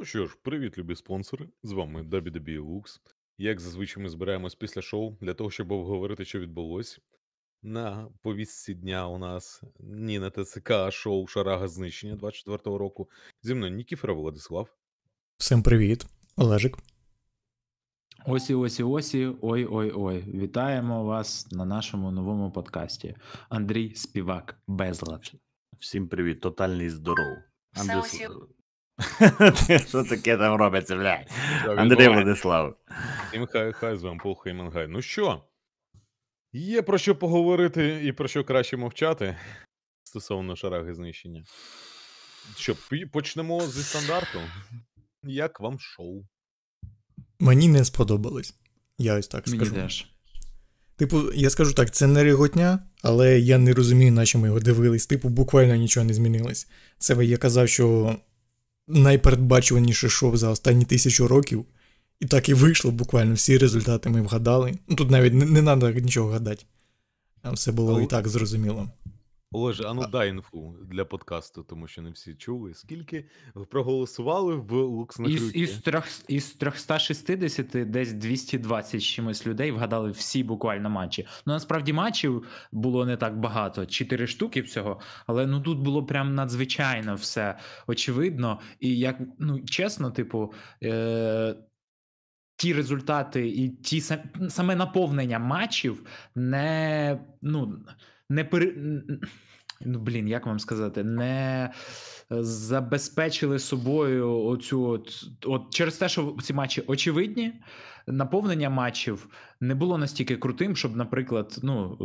Ну що ж, привіт, любі спонсори. З вами WWE Lux. Як зазвичай ми збираємось після шоу для того, щоб обговорити, що відбулось. На повістці дня у нас ні на ТЦК, а шоу Шарага знищення 24-го року. Зі мною Нікіфера Владислав. Всім привіт, Олежик. Осі, осі, осі, ой ой ой. Вітаємо вас на нашому новому подкасті. Андрій Співак, безлад. Всім привіт, тотальний здоров. Все Андрій... Що таке там робиться, блядь? Андрій? Владислав. І хай, хай з вами Пол Хеймангай. Ну що, є про що поговорити і про що краще мовчати стосовно Шараги знищення. Що, почнемо зі стандарту. Як вам шоу? Мені не сподобалось. Я ось так Мені скажу. теж. Типу, я скажу так, це не реготня, але я не розумію, на що ми його дивились. Типу, буквально нічого не змінилось. Це я казав, що найпередбачуваніше шоу за останні тисячу років. І так і вийшло, буквально всі результати ми вгадали. Ну тут навіть не, не треба нічого гадати. Там все було Але- і так зрозуміло. Олеже, а ну дай інфу для подкасту, тому що не всі чули. Скільки проголосували в Лукс на Із, із, трьох, із 360 десь 220 чимось людей вгадали всі буквально матчі. Ну насправді матчів було не так багато, 4 штуки всього, але ну тут було прям надзвичайно все очевидно. І як ну чесно, типу. Е- Ті результати і ті сам- саме наповнення матчів не ну не пер... ну блін, як вам сказати, не забезпечили собою оцю от, от через те, що ці матчі очевидні, наповнення матчів не було настільки крутим, щоб, наприклад, ну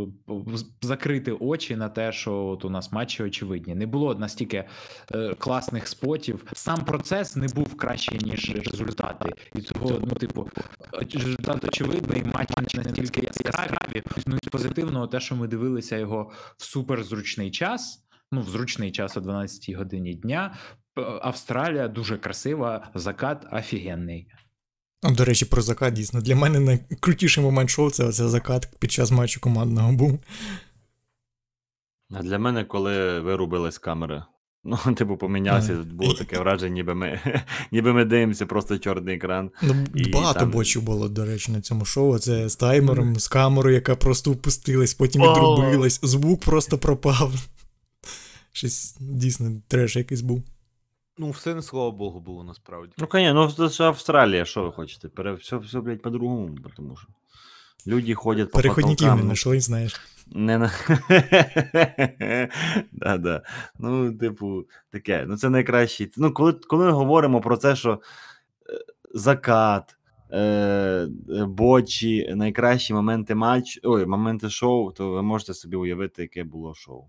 закрити очі на те, що от у нас матчі очевидні. Не було настільки е, класних спотів. Сам процес не був кращий, ніж результати. І того, ну, типу, результат очевидний, матчі настільки яскраві. Ну і позитивного, те, що ми дивилися його в суперзручний час. Ну, в зручний час о 12 годині дня. Австралія дуже красива, закат офігенний. До речі, про закат дійсно. Для мене найкрутіший момент шоу це оце закат під час матчу командного був. А для мене, коли вирубились камери. Ну, типу, помінявся, було таке враження, ніби ми, ніби ми дивимося просто чорний екран. Ну, І багато там- бочів було, до речі, на цьому шоу. Це з таймером, з камерою, яка просто впустилась, потім відрубилась, звук просто пропав. Щось дійсно треш якийсь був. Ну, все не слава Богу було насправді. Ну, конечно, ну це ж Австралія, що ви хочете? Пере... Все, все, блядь, по-другому, тому що люди ходять по Переходників потолкам, не ну, знайшли, знаєш. Не на. да, да. Ну, типу, таке. Ну, це найкраще. Ну, коли, коли ми говоримо про це, що е, закат, е, е, бочі, найкращі моменти матч, ой, моменти шоу, то ви можете собі уявити, яке було шоу.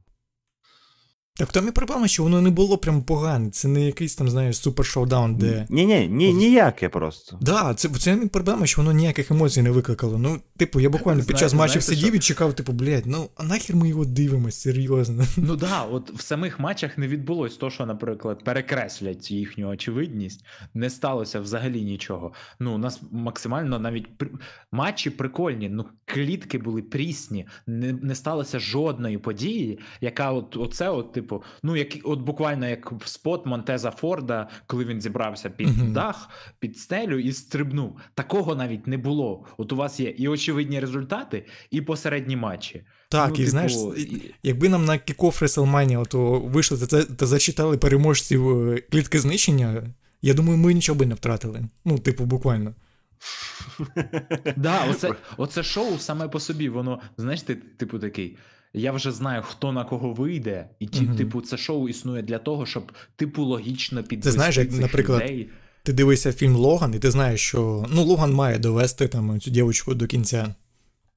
Так в тому і проблема, що воно не було прям погане. Це не якийсь там, знаєш, супер шоудаун, де. Ні, ні, ні, ніяке просто. Да, це, це не проблема, що воно ніяких емоцій не викликало. Ну, типу, я буквально під час матчів сидів і чекав, типу, блядь, ну а нахер ми його дивимося, серйозно. Ну да, от в самих матчах не відбулось то, що, наприклад, перекреслять їхню очевидність. Не сталося взагалі нічого. Ну, у нас максимально навіть при... матчі прикольні, ну клітки були прісні, не, не сталося жодної події, яка от оце, от, типу, ну як от буквально як спот Монтеза Форда, коли він зібрався під Мгм. дах, під стелю і стрибнув. Такого навіть не було. От у вас є і очевидні результати, і посередні матчі. Так, Ну, і типу, знаєш, і- якби нам на кікоф WrestleMania то вийшли та, та зачитали переможців е, клітки знищення, я думаю, ми нічого би не втратили. Ну, типу, буквально. Да, оце, оце шоу саме по собі, воно, знаєш, ти, типу, такий. Я вже знаю, хто на кого вийде, і ті, Мгм. типу, це шоу існує для того, щоб типу логічно підвести знаєш, як, цих наприклад, людей. Ти дивишся фільм Логан, і ти знаєш, що ну, Логан має довести там цю дівчинку до кінця.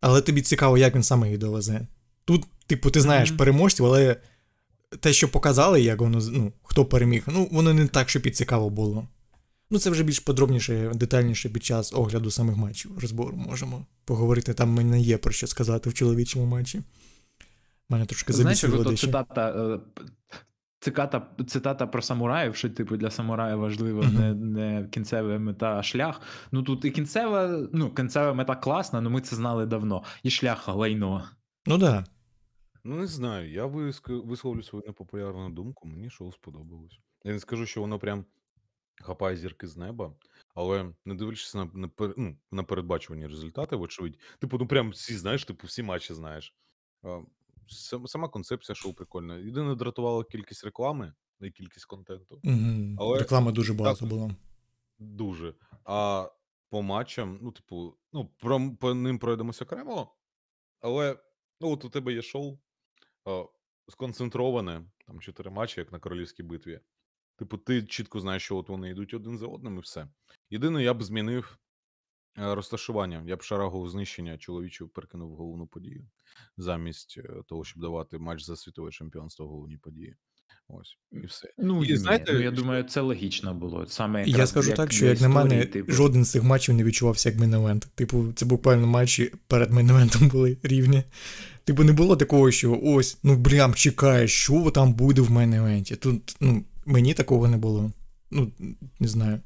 Але тобі цікаво, як він саме її довезе. Тут, типу, ти знаєш Мгм. переможців, але те, що показали, як воно, ну, хто переміг, ну, воно не так, щоб і цікаво було. Ну, це вже більш подробніше, детальніше під час огляду самих матчів розбору можемо поговорити. Там мені є про що сказати в чоловічому матчі. Мене трошки Знаєш, ото цитата, е, цитата, цитата про самураїв, що типу для самурая важливо Мгм. не, не кінцева мета, а шлях. Ну тут і кінцева, ну, кінцева мета класна, але ми це знали давно. І шлях лайно. Ну так. Да. Ну, не знаю. Я висловлю свою непопулярну думку. Мені шоу сподобалось. Я не скажу, що воно прям хапає зірки з неба, але не дивлячись на на, ну, на передбачувані результати, вочевидь, типу, ну прям всі знаєш, типу, всі матчі знаєш. Сама концепція шоу прикольна. Єдине дратувала кількість реклами і кількість контенту. Угу. Але Реклами дуже багато так, було. Дуже. А по матчам, ну, типу, ну, про, по ним пройдемося окремо, але ну, от у тебе є шоу а, сконцентроване, там чотири матчі, як на королівській битві. Типу, ти чітко знаєш, що от вони йдуть один за одним, і все. Єдине, я б змінив е, розташування. Я б шарагу знищення чоловічого перекинув в головну подію, замість е, того, щоб давати матч за світове чемпіонство в головній події. Ось, і все. Ну, І ні, знаєте, ну я що- думе, це логічно було. Саме Я якраз скажу як так, що для як на мене, типу, жоден з цих матчів не відчувався як main event. Типу, це буквально матчі перед main event ом були рівні. Типу, не було такого, що ось, ну блям, чекаєш, що там буде в main event і. Тут, ну, мені такого не було. Ну, не знаю.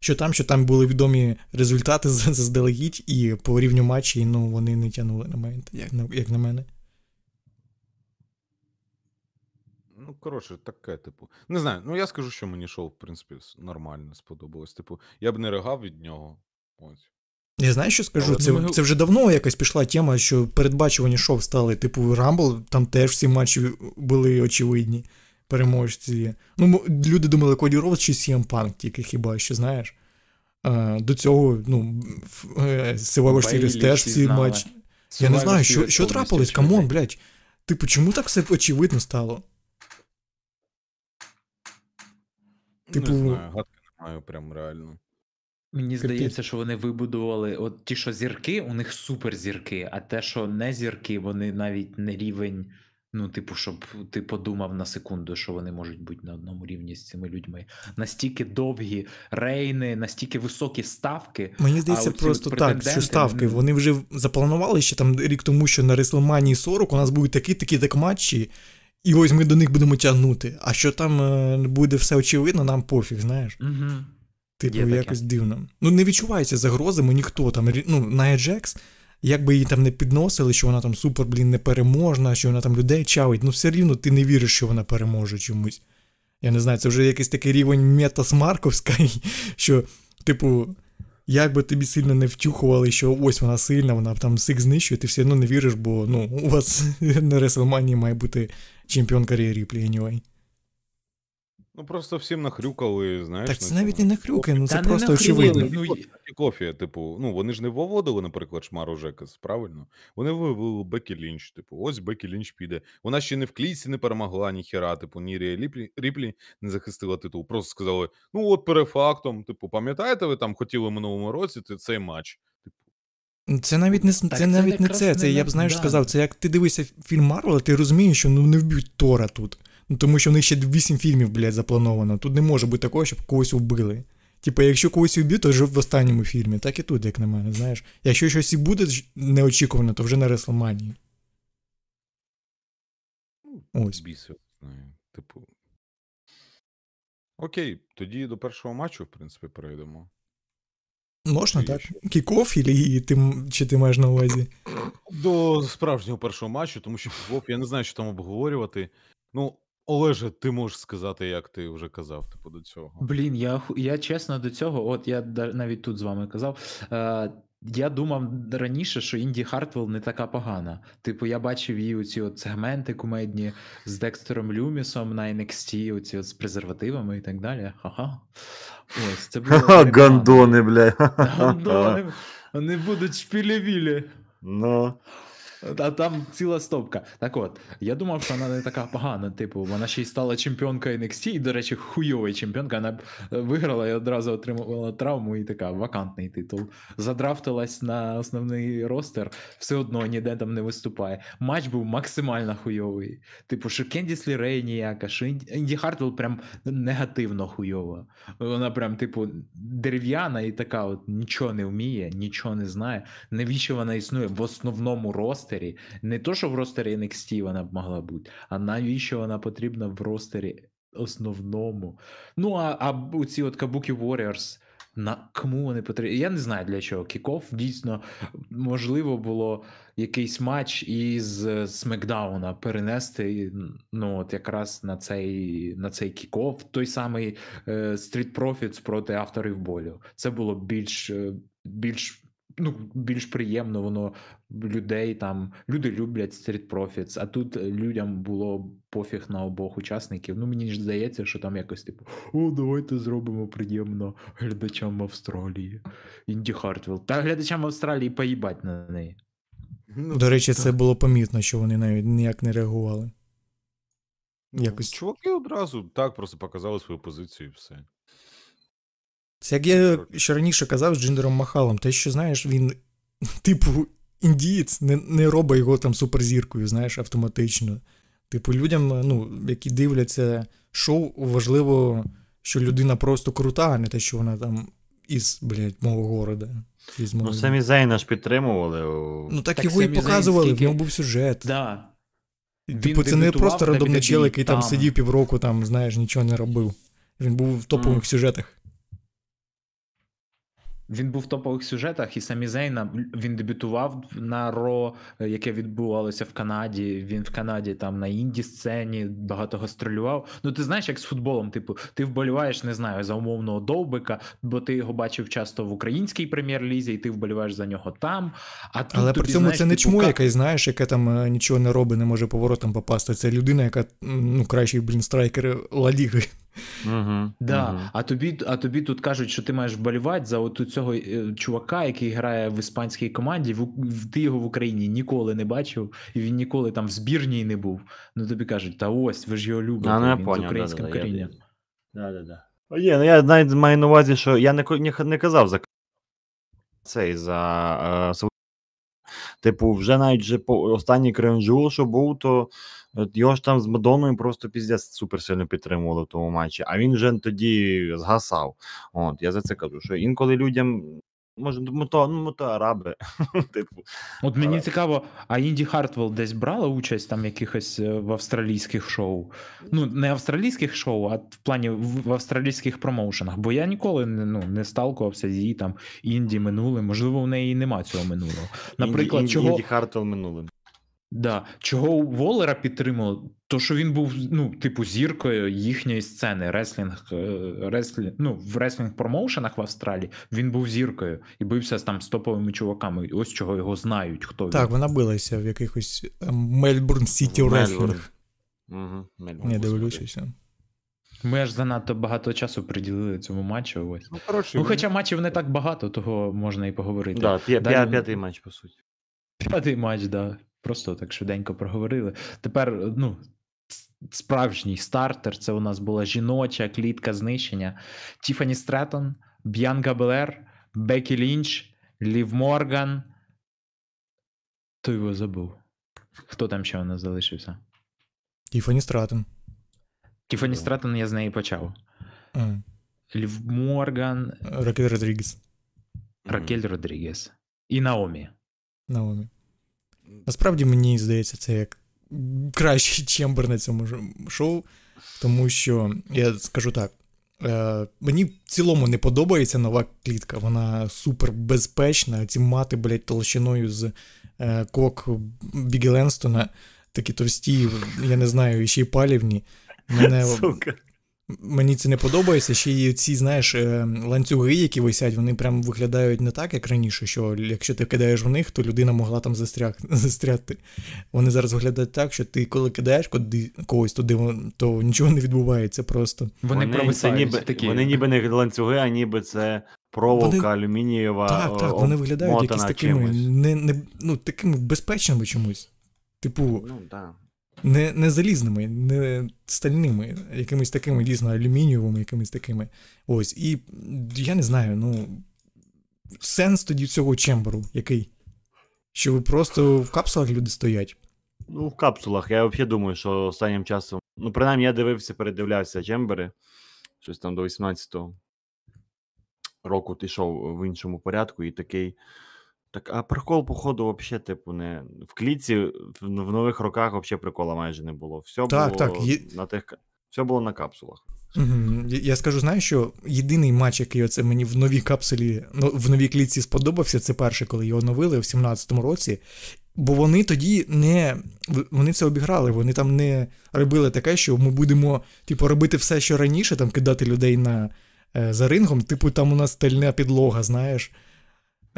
Що там, що там були відомі результати заздалегідь, і по рівню матчі, ну, вони не тягнули на мене, як на, як на мене. Ну, коротше, таке, типу. Не знаю, ну я скажу, що мені шоу, в принципі, нормально сподобалось. Типу, я б не ригав від нього. Ось. Я знаю, що скажу, Але це, ми- це вже давно якась пішла тема, що передбачувані шоу стали, типу, Рамбл, там теж всі матчі були очевидні переможці. Ну, люди думали, Коді Роуз чи CM Punk, тільки хіба що, знаєш. А, до цього, ну, е, Survivor Series теж всі матчі. Я не знаю, що, що трапилось, come on, блядь. Типу, чому так все очевидно стало? Типу- Не знаю, гадки не маю прям реально. Мені здається, що вони вибудували от ті, що зірки, у них супер зірки, а те, що не зірки, вони навіть не рівень. Ну, типу, щоб ти подумав на секунду, що вони можуть бути на одному рівні з цими людьми. Настільки довгі рейни, настільки високі ставки. Мені здається, просто так, що ставки. вони- вже запланували ще там рік тому, що на WrestleMania 40 у нас будуть такі такі так матчі, і ось ми до них будемо тягнути. А що там е, буде все очевидно, нам пофіг, знаєш. Угу. Типу, Є таке. якось дивно. Ну, не відчувається загрозами ніхто там. Ну, Ная Джекс, як би її там не підносили, що вона там супер, блін, непереможна, що вона там людей чавить, ну все рівно ти не віриш, що вона переможе чомусь. Я не знаю, це вже якийсь такий рівень метасмарковська, що, типу, як би тобі сильно не втюхували, що ось вона сильна, вона там всіх знищує, ти все одно не віриш, бо ну, у вас на WrestleMania має бути чемпіонка Рія Ріплі, anyway. Ну просто всім нахрюкали, знаєш. Так це на навіть не цьому. накрюки, ну це Та просто очевидно. ну, Ну, кофі, типу, ну вони ж не виводили, наприклад, Шмару Жекас, правильно? Вони вивели Бекі Лінч, типу, ось Бекі Лінч піде. Вона ще не в клійці не перемогла ні хіра, типу, ні Рія Ріплі, Ріплі не захистила титул. Просто сказали: ну от перефактом, типу, пам'ятаєте, ви там хотіли в минулому році ти- цей матч? Типу, Це навіть не це Так це навіть не це. Це не я б знаєш да. сказав. Це як ти дивишся фільм Марвел, ти розумієш, що ну не вб'ють Тора тут. Ну тому що в них ще вісім фільмів, блядь, заплановано. Тут не може бути такого, щоб когось убили. Типа, якщо когось уб'ють, то вже в останньому фільмі. Так і тут, як на мене, знаєш. Якщо щось і буде неочікувано, то вже на Реслманії. Ось. Біси, знаю. Типу. Окей, тоді до першого матчу, в принципі, перейдемо. Можна, так? ще? Кікоф, і ти, чи ти маєш на увазі? До справжнього першого матчу, тому що я не знаю, що там обговорювати. Ну, Олеже, ти можеш сказати, як ти вже казав, типу, до цього. Блін, я, я чесно до цього, от я навіть тут з вами казав. Е, я думав раніше, що Інді Хартвелл не така погана. Типу, я бачив її оці от сегменти кумедні з Декстером Люмісом на NXT, оці от з презервативами і так далі. Ха-ха. Ось, це було. Гандони, бля. Гандони. Вони будуть шпілевілі. Ну. А там ціла стопка. Так от, я думав, що вона не така погана. Типу, вона ще й стала чемпіонкою NXT, і, до речі, хуйова чемпіонка. Вона е, виграла і одразу отримала травму і така вакантний титул. Задрафтилась на основний ростер, все одно ніде там не виступає. Матч був максимально хуйовий. Типу, що Кендіс Лірей ніяка, що Інді Хартвелл прям негативно хуйова. Вона прям, типу, дерев'яна і така, от нічого не вміє, нічого не знає. Навіщо вона існує в основному ростері? Не то, що в ростері NXT вона б могла бути, а навіщо вона потрібна в ростері основному? Ну, а, а ці от Kabuki Warriors, на кому вони потрібні. Я не знаю для чого. Кіков дійсно можливо було якийсь матч із е, Смекдауна перенести ну, от якраз на цей на цей кіков, той самий е, Street Profits проти авторів болю. Це було більш е, більш ну, більш приємно, воно людей там. Люди люблять Street Profits, а тут людям було пофіг на обох учасників. Ну, мені ж здається, що там якось типу: о, давайте зробимо приємно глядачам Австралії. Інді Хартвелл. Та глядачам Австралії поїбать на неї. Ну, До речі, це було помітно, що вони навіть ніяк не реагували. Ну, Якось. Чуваки одразу так просто показали свою позицію і все. Це як я ще раніше казав з Джиндером Махалом, те, що знаєш, він, типу, індієць, не не робить його там суперзіркою, знаєш, автоматично. Типу, людям, ну, які дивляться шоу, важливо, що людина просто крута, а не те, що вона там із, блядь, мого города. Із Ну, самі Зейна ж підтримували. ну так, Так його і Самі Зейн показували, в скільки- ньому був сюжет. Да. Типу, Він це не просто рандомний чел, який там там. сидів півроку, там, знаєш, нічого не робив. Він був в топових Мгм. сюжетах. Він був в топових сюжетах, і самі Зейна він дебютував на Ро, е, яке відбувалося в Канаді. Він в Канаді там на інді сцені багато гастролював. Ну ти знаєш, як з футболом, типу, ти вболіваєш, не знаю, за умовного довбика, бо ти його бачив часто в українській прем'єр-лізі, і ти вболіваєш за нього там. А тут Але тобі, при цьому знаєш, це не типу, чмо, ка- якась, знаєш, яке там е, нічого не робить, не може поворотом попасти. Це людина, яка ну, кращий, блін, страйкер Ла Ліги. Угу, Да, а тобі, а тобі тут кажуть, що ти маєш вболівати за от цього е, чувака, який грає в іспанській команді. В, в- ти його в Україні ніколи не бачив, і він ніколи там в збірній не був. Ну тобі кажуть, та ось ви ж його любите. А, ну я він з українським да-да-да, корінням. Да-да-да. Є, ну я навіть маю на увазі, що я не, ко- не, не казав за цей за е, Типу, вже навіть вже по останній кренжул, що був, то його ж там з Мадонною просто піздець супер сильно підтримували в тому матчі, а він вже тоді згасав. От, я за це кажу, що інколи людям. Може, ну то, ну, то араби. типу, От мені Але- цікаво, а Інді Хартвелл десь брала участь там якихось е, в австралійських шоу? Ну, не австралійських шоу, а в плані в, австралійських промоушенах. Бо я ніколи не, ну, не сталкувався з її там інді минулим. Можливо, в неї і нема цього минулого. Наприклад, Інді, чого. Інді Хартвелл минулим. Да. Чого Волера підтримали? То, що він був, ну, типу, зіркою їхньої сцени, реслінг, е, реслінг, ну, в реслінг промоушенах в Австралії він був зіркою і бився з там з топовими чуваками. Ось чого його знають, хто Так, він. вона билася в якихось Мельбурн Сіті Реслінг. Не дивлюся. Ми аж занадто багато часу приділили цьому матчу. Ось. Ну, коротше, Ну, він- хоча матчів не так багато, того можна і поговорити. Да, Далі- п'ятий матч, по суті. П'ятий матч, да. Просто так швиденько проговорили. Тепер, ну, справжній стартер це у нас була жіноча клітка знищення. Тіфані Стретон, Б'янка Белер, Бекі Лінч, Лів Морган. Хто його забув? Хто там ще у нас залишився? Тіфані Стратон. Тіфані Да. Стретон я з неї почав. А, Лів Морган, Ракет Родрігес. Ракель Родрігес і Наомі. Наомі. Насправді мені здається, це як кращий чембер на цьому шоу, тому що я скажу так. Е, мені в цілому не подобається нова клітка. Вона супер безпечна. Ці мати, блядь, толщиною з е, кок Бігі Ленстона, такі товсті, я не знаю, і ще й палівні. Мене. Мені це не подобається. Ще й ці, знаєш, е, ланцюги, які висять, вони прям виглядають не так, як раніше, що якщо ти кидаєш в них, то людина могла там застряг, застрягти. Вони зараз виглядають так, що ти коли кидаєш куди, когось туди, то нічого не відбувається просто. Вони, це ніби, такі. вони ніби не ланцюги, а ніби це проволока Вони- алюмінієва. так, так, о- вони виглядають якісь такими, не, не, ну, такими безпечними чомусь. Типу, Ну, так. Не, не залізними, не стальними, якимись такими дійсно алюмінієвими, якимись такими. Ось. І я не знаю, ну. Сенс тоді цього чемберу, який? Що ви просто в капсулах люди стоять. Ну, в капсулах. Я взагалі думаю, що останнім часом. Ну, принаймні, я дивився, передивлявся чембери. Щось там до 18-го року ти йшов в іншому порядку і такий. Так, а прикол, походу, взагалі, типу, не. В кліці в, в нових роках взагалі прикола майже не було. Все Так, було так, є- на тих. Все було на капсулах. Угу. Я скажу, знаєш, що єдиний матч, який оце мені в новій капсулі, ну, в новій клітці сподобався, це перший, коли його оновили в 17-му році. Бо вони тоді не вони це обіграли, вони там не робили таке, що ми будемо типу, робити все, що раніше, там кидати людей на, е, за рингом. Типу, там у нас стальна підлога, знаєш.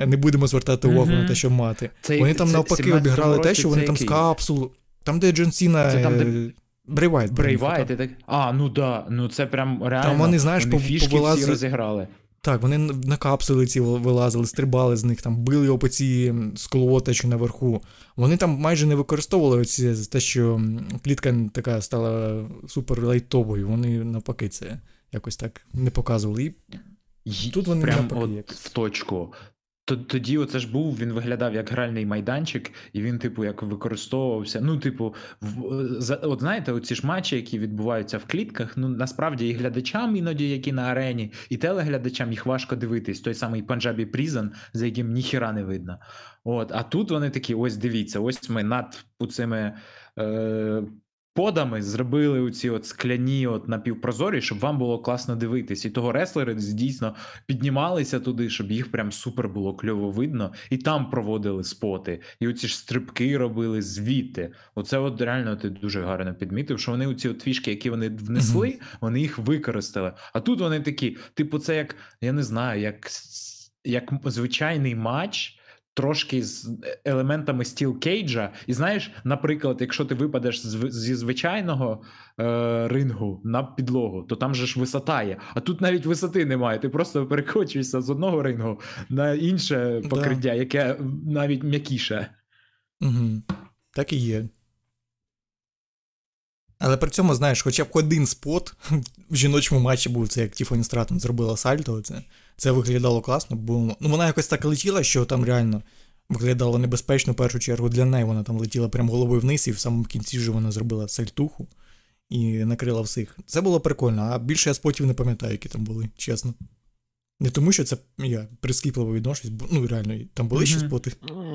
Не будемо звертати увагу mm-hmm. на те, що мати. Це, вони там це, навпаки обіграли те, що вони там який? з капсул. Там, де Джон Сіна... Це там, де... Брей Ваятт. Брей Ваятт, так. А, ну да, ну це прям реально. Там вони, знаєш, вони фішки повилаз... всі розіграли. Так, вони на капсули ці вилазили, стрибали з них, там били його по ці склотачі наверху. Вони там майже не використовували оці, те, що клітка така стала супер лайтовою. Вони навпаки це якось так не показували. І тут вони прям от в точку. Тоді оце ж був, він виглядав як гральний майданчик, і він, типу, як використовувався. Ну, типу, в, от знаєте, оці ж матчі, які відбуваються в клітках, ну насправді і глядачам, іноді, які на арені, і телеглядачам їх важко дивитись. Той самий Панджабі Прізон, за яким ніхіра не видно. От, А тут вони такі: ось дивіться, ось ми над цими е, подами зробили оці от скляні от напівпрозорі, щоб вам було класно дивитись. І того реслери дійсно піднімалися туди, щоб їх прям супер було кльово видно, і там проводили споти. І оці ж стрибки робили звідти. Оце от реально ти дуже гарно підмітив, що вони оці от фішки, які вони внесли, mm-hmm. вони їх використали. А тут вони такі, типу, це як я не знаю, як, як звичайний матч трошки з елементами стіл кейджа. І знаєш, наприклад, якщо ти випадеш зі звичайного е, рингу на підлогу, то там же ж висота є. А тут навіть висоти немає. Ти просто перекочуєшся з одного рингу на інше покриття, да. яке навіть м'якіше. Угу. Так і є. Але при цьому, знаєш, хоча б один спот в жіночому матчі був це, як Тіфоні Стратон зробила сальто. Це це виглядало класно, бо ну, вона якось так летіла, що там реально виглядало небезпечно в першу чергу для неї. Вона там летіла прямо головою вниз, і в самому кінці вже вона зробила сальтуху і накрила всіх. Це було прикольно, а більше я спотів не пам'ятаю, які там були, чесно. Не тому, що це я прискіпливо відношусь, бо ну реально там були ще споти.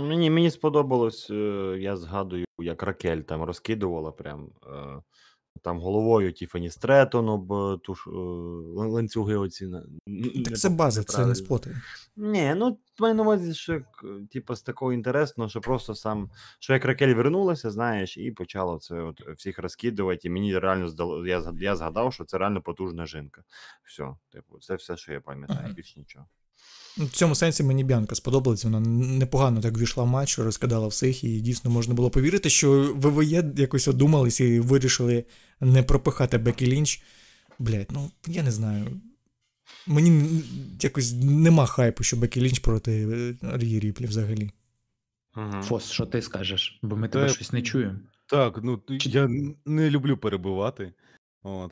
Мені мені сподобалось, е, я згадую, як Ракель там розкидувала прям. Е, там головою Тіфані Стретон об ту ж е, ланцюги оці. Так це база, це не споти. Ні, ну маю на увазі, що типу, з такого інтересного, що просто сам, що як Ракель вернулася, знаєш, і почала це от всіх розкидувати. І мені реально здало, я я згадав, що це реально потужна жінка. Все, типу, це все, що я пам'ятаю, більш нічого. В цьому сенсі мені Бянка сподобалась, вона непогано так війшла в матч, розкидала всіх, і дійсно можна було повірити, що ВВЄ якось одумались і вирішили не пропихати Бекі Лінч. Блять, ну я не знаю. Мені якось нема хайпу, що Бекі Лінч проти Рії Ріплі взагалі. Угу. Фос, що ти скажеш? Бо ми тебе Та, щось не чуємо. Так, ну я не люблю перебивати. От,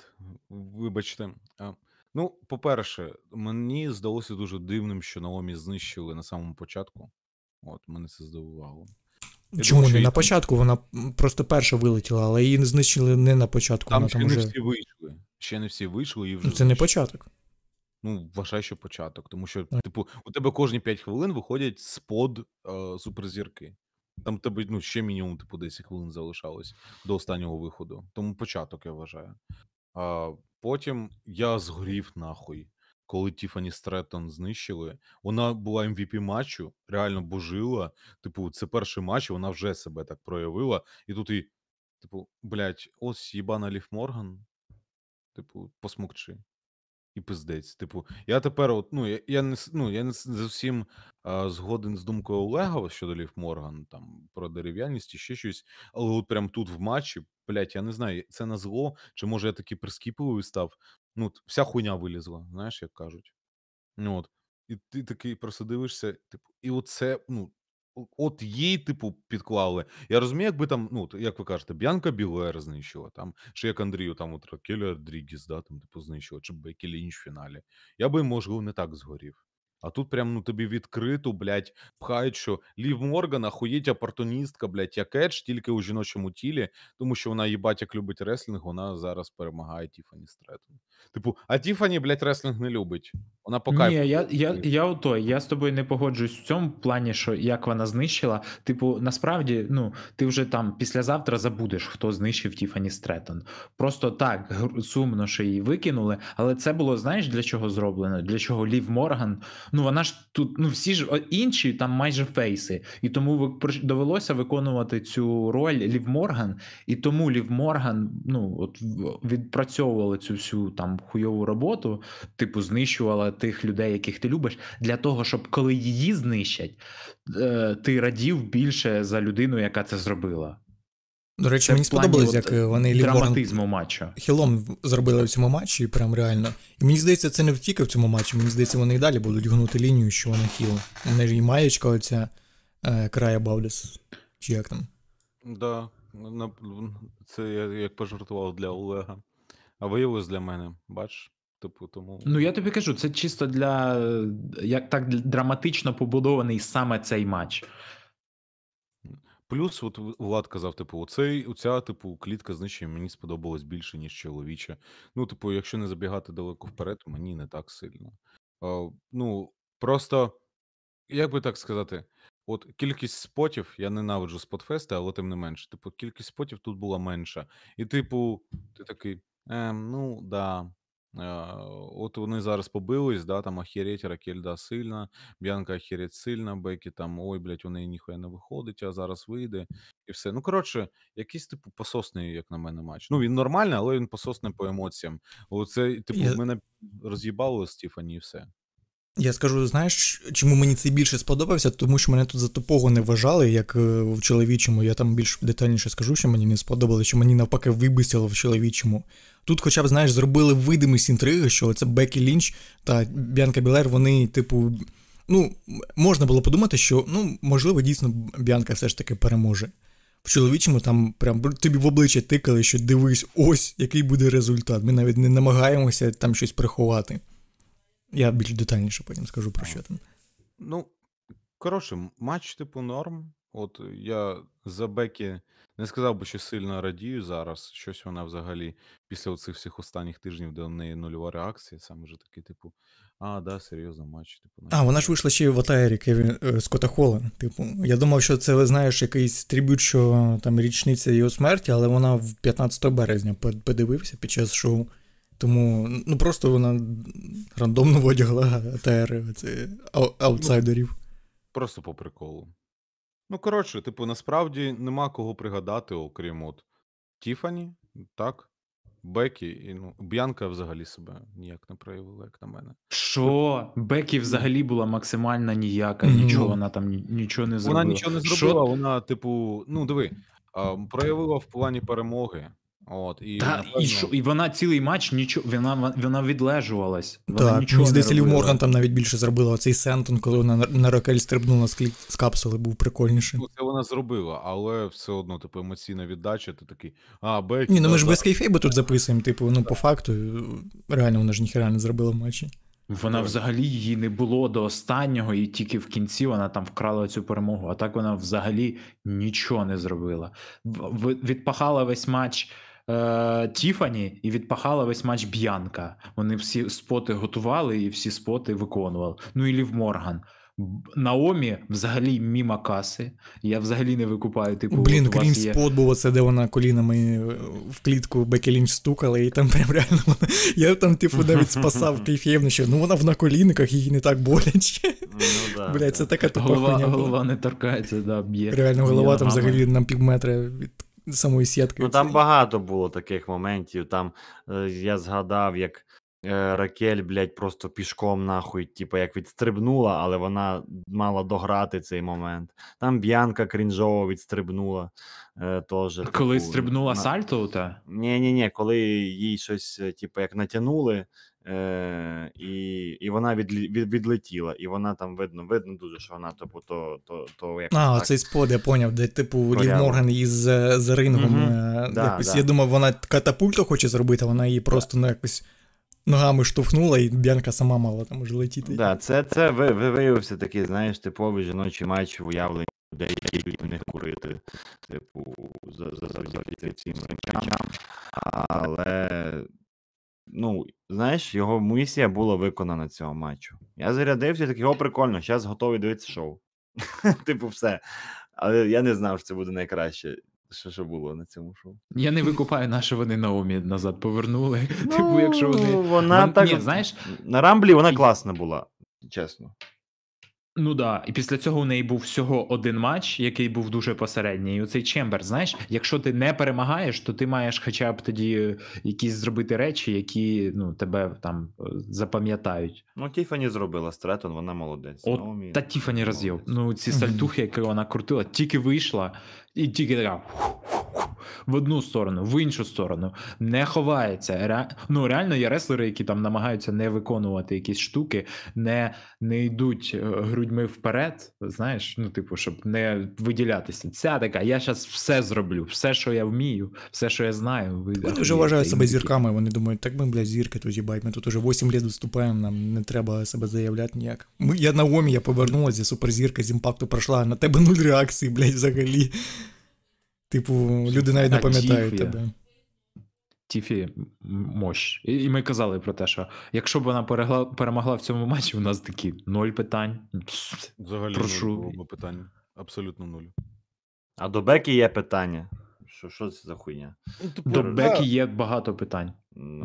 Вибачте. Ну, по-перше, мені здалося дуже дивним, що Наомі знищили на самому початку. От, мене це здивувало. Я Чому думаю, не на початку? Вона просто перша вилетіла, але її знищили не на початку. Там вона ще там не уже... всі вийшли. Ще не всі вийшли і вже. Ну, це не початок. Ну, вважай, що початок. Тому що, типу, у тебе кожні 5 хвилин виходять спод е, суперзірки. Там тебе ну, ще мінімум, типу, 10 хвилин залишалось до останнього виходу. Тому початок, я вважаю. А Потім я згорів нахуй, коли Тіфані Стретон знищили. Вона була MVP матчу, реально божила. Типу, це перший матч, вона вже себе так проявила. І тут і, типу, блядь, ось їбана Ліф Морган. Типу, посмокчи. І пиздець. Типу, я тепер, от, ну, я я не ну, я не зовсім згоден з думкою Олега щодо Лів Морган, там про дерев'яність і ще щось. Але от прям тут в матчі, блядь, я не знаю, це на зло, чи може я такий прискіпливий став. Ну, вся хуйня вилізла, знаєш, як кажуть. Ну, от. І ти такий просто дивишся, типу, і оце, ну, От їй, типу, підклали. Я розумію, якби там, ну, як ви кажете, Б'янка Білер знищила, там, чи як Андрію, там, от Ракеля Родрігіс, да, там, типу, знищила, чи Бекі Лінч в фіналі. Я би, можливо, не так згорів. А тут прям ну тобі відкрито, блядь, пхають, що Лів Морган, ахуєть опортуністка, блядь, як Едж, тільки у жіночому тілі, тому що вона їбать, як любить реслінг, вона зараз перемагає Тіфані Стретон. Типу, а Тіфані, блядь, реслінг не любить. Вона по Ні, я, я, я отой, я з тобою не погоджуюсь в цьому плані, що як вона знищила. Типу, насправді, ну, ти вже там післязавтра забудеш, хто знищив Тіфані Стретон. Просто так сумно, що її викинули, але це було, знаєш, для чого зроблено? Для чого Лів Морган? Ну, вона ж тут, ну, всі ж інші там майже фейси. І тому довелося виконувати цю роль Лів Морган, і тому Лів Морган, ну, от в- відпрацьовувала цю всю там хуйову роботу, типу, знищувала тих людей, яких ти любиш, для того, щоб коли її знищать, е, ти радів більше за людину, яка це зробила. До речі, Це мені сподобалось, як е, вони Лів драматизму матчу. хілом зробили в цьому матчі, прям реально. І мені здається, це не тільки в цьому матчі, мені здається, вони і далі будуть гнути лінію, що вона хіл. Вони ж і маєчка оця е, края Баудес. Чи як там? Да, це я як пожартував для Олега. А виявилось для мене, бач? Типу, тому. Ну я тобі кажу, це чисто для е, як так драматично побудований саме цей матч. Плюс, от Влад казав, типу, оцей, оця, типу, клітка знищення мені сподобалась більше, ніж чоловіча. Ну, типу, якщо не забігати далеко вперед, мені не так сильно. А, ну, просто, як би так сказати, от кількість спотів, я ненавиджу спотфести, але тим не менше, типу, кількість спотів тут була менша. І, типу, ти такий, ем, ну, да. Е, от вони зараз побились, да, там Ахєреть, Ракель, да, сильна, Б'янка Ахєреть сильна, Бекі там, ой, блядь, у неї ніхуя не виходить, а зараз вийде, і все. Ну, коротше, якийсь, типу, пососний, як на мене, матч. Ну, він нормальний, але він пососний по емоціям. Оце, типу, Я- мене роз'їбало з Тіфані і все. Я скажу, знаєш, чому мені це більше сподобався, тому що мене тут за тупого не вважали, як е, в чоловічому. Я там більш детальніше скажу, що мені не сподобалося, що мені навпаки вибісило в чоловічому. Тут, хоча б, знаєш, зробили видимість інтриги, що це Бекі Лінч та Б'янка Білер, вони, типу, ну, можна було подумати, що ну, можливо, дійсно Б'янка все ж таки переможе. В чоловічому там прям тобі в обличчя тикали, що дивись, ось який буде результат. Ми навіть не намагаємося там щось приховати. Я більш детальніше потім скажу про що там. Ну, коротше, матч, типу, норм. От я за Бекі не сказав би, що сильно радію зараз. Щось вона взагалі після оцих всіх останніх тижнів, де у неї нульова реакція, саме вже такий, типу, а, да, серйозно, матч, типу, А, вона ж вийшла ще й в атаєрі Кевін е, Скотта Холла. Типу, я думав, що це, знаєш, якийсь трибют, що там річниця його смерті, але вона в 15 березня подивився під час шоу. Тому ну просто вона рандомно одягла це, ау- аутсайдерів. Просто по приколу. Ну, коротше, типу, насправді нема кого пригадати, окрім от Тіфані, так, Бекі, і ну, Б'янка взагалі себе ніяк не проявила, як на мене. Що? Бекі взагалі була максимально ніяка, нічого вона там ні- нічого не зробила. Вона нічого не Що- зробила, вона, типу, ну диви, а, проявила в плані перемоги. От, і, Та, напевно, і, що, і вона цілий матч нічого, вона, вона відлежувалась. Вона Так, нічого мені здається, Лів. Морган там навіть більше зробила. Оцей Сентон, коли вона на, на Рокель стрибнула з, капсули, був прикольніший. ну, це вона зробила, але все одно, типу, емоційна віддача, ти такий, а, Бекі, Ні, ну ми ж без кейфейбу тут записуємо, типу, ну по факту, реально вона ж ніхера не зробила в матчі. Вона взагалі її не було до останнього, і тільки в кінці вона там вкрала цю перемогу. А так вона взагалі нічого не зробила. Відпахала весь матч е, Тіфані і відпахала весь матч Б'янка. Вони всі споти готували і всі споти виконували. Ну і Лів Морган. Наомі взагалі міма каси. Я взагалі не викупаю. Типу, Блін, є... спот був оце, де вона колінами е, в клітку Бекі Лінч стукала, і там прям реально вона. Я там, типу, навіть спасав кейфєвно, що ну вона в наколінниках, їй не так боляче. Ну, да, Блядь, да. це така тупа голова, голова не торкається, да, б'є. Реально, голова б'є там взагалі на півметра від самої сітки. Ну там багато було таких моментів. Там е, я згадав, як е, Ракель, блядь, просто пішком нахуй, типу, як відстрибнула, але вона мала дограти цей момент. Там Б'янка крінжово відстрибнула. Е, теж, Коли типу, стрибнула на- сальто те? Ні, ні, ні, коли їй щось, е, типу, як натягнули, е, і, і вона відлі, від, відлетіла, і вона там видно, видно дуже, що вона типу, то, то, то якось А, так. цей спот, я поняв, де, типу, Лів Морган із з рингом. Е, Да, якось, да. Я думав, вона катапульту хоче зробити, вона її просто ну, якось ногами штовхнула, і Б'янка сама мала там уже летіти. Да, це, це ви, ви виявився такий, знаєш, типовий жіночий матч в уявленні людей, які в них курити, типу, за, за, завдяки цим речам. Але ну, знаєш, його місія була виконана цього матчу. Я зарядився, такий, о, прикольно, зараз готовий дивитися шоу. Типу, все. Але я не знав, що це буде найкраще, що, що було на цьому шоу. Я не викупаю, на що вони Наомі назад повернули. Типу, якщо вони. Ну, вона Вон- так. Ні, знаєш, На Рамблі вона класна була, чесно. Ну да, і після цього у неї був всього один матч, який був дуже посередній. І оцей Чембер, знаєш, якщо ти не перемагаєш, то ти маєш хоча б тоді якісь зробити речі, які ну, тебе там е, запам'ятають. Ну, Тіфані зробила Стретон, вона молодець. От Наомі та Тіфані роз'єв. Ну, ці сальтухи, які вона крутила, тільки вийшла, і тільки така в одну сторону, в іншу сторону, не ховається. Ре... Ну, реально є реслери, які там намагаються не виконувати якісь штуки, не, не йдуть е, грудьми вперед, знаєш, ну, типу, щоб не виділятися. Ця така, я зараз все зроблю, все, що я вмію, все, що я знаю. Ви Вони вже вважають себе зірками, вони думають, так ми, блядь, зірки тут їбать, ми тут уже 8 лет виступаємо, нам не треба себе заявляти ніяк. Ми, я Наомі, я повернулася, я суперзірка з імпакту пройшла, на тебе нуль реакції, блядь, взагалі. Типу, люди навіть не пам'ятають тебе. Тіфі мощ. І, і ми казали про те, що якщо б вона перегла, перемогла в цьому матчі, у нас такі ноль питань. Взагалі Прошу. нуль було питання. Абсолютно нуль. А до Бекі є питання. Що, що це за хуйня? До да, Бекі є багато питань,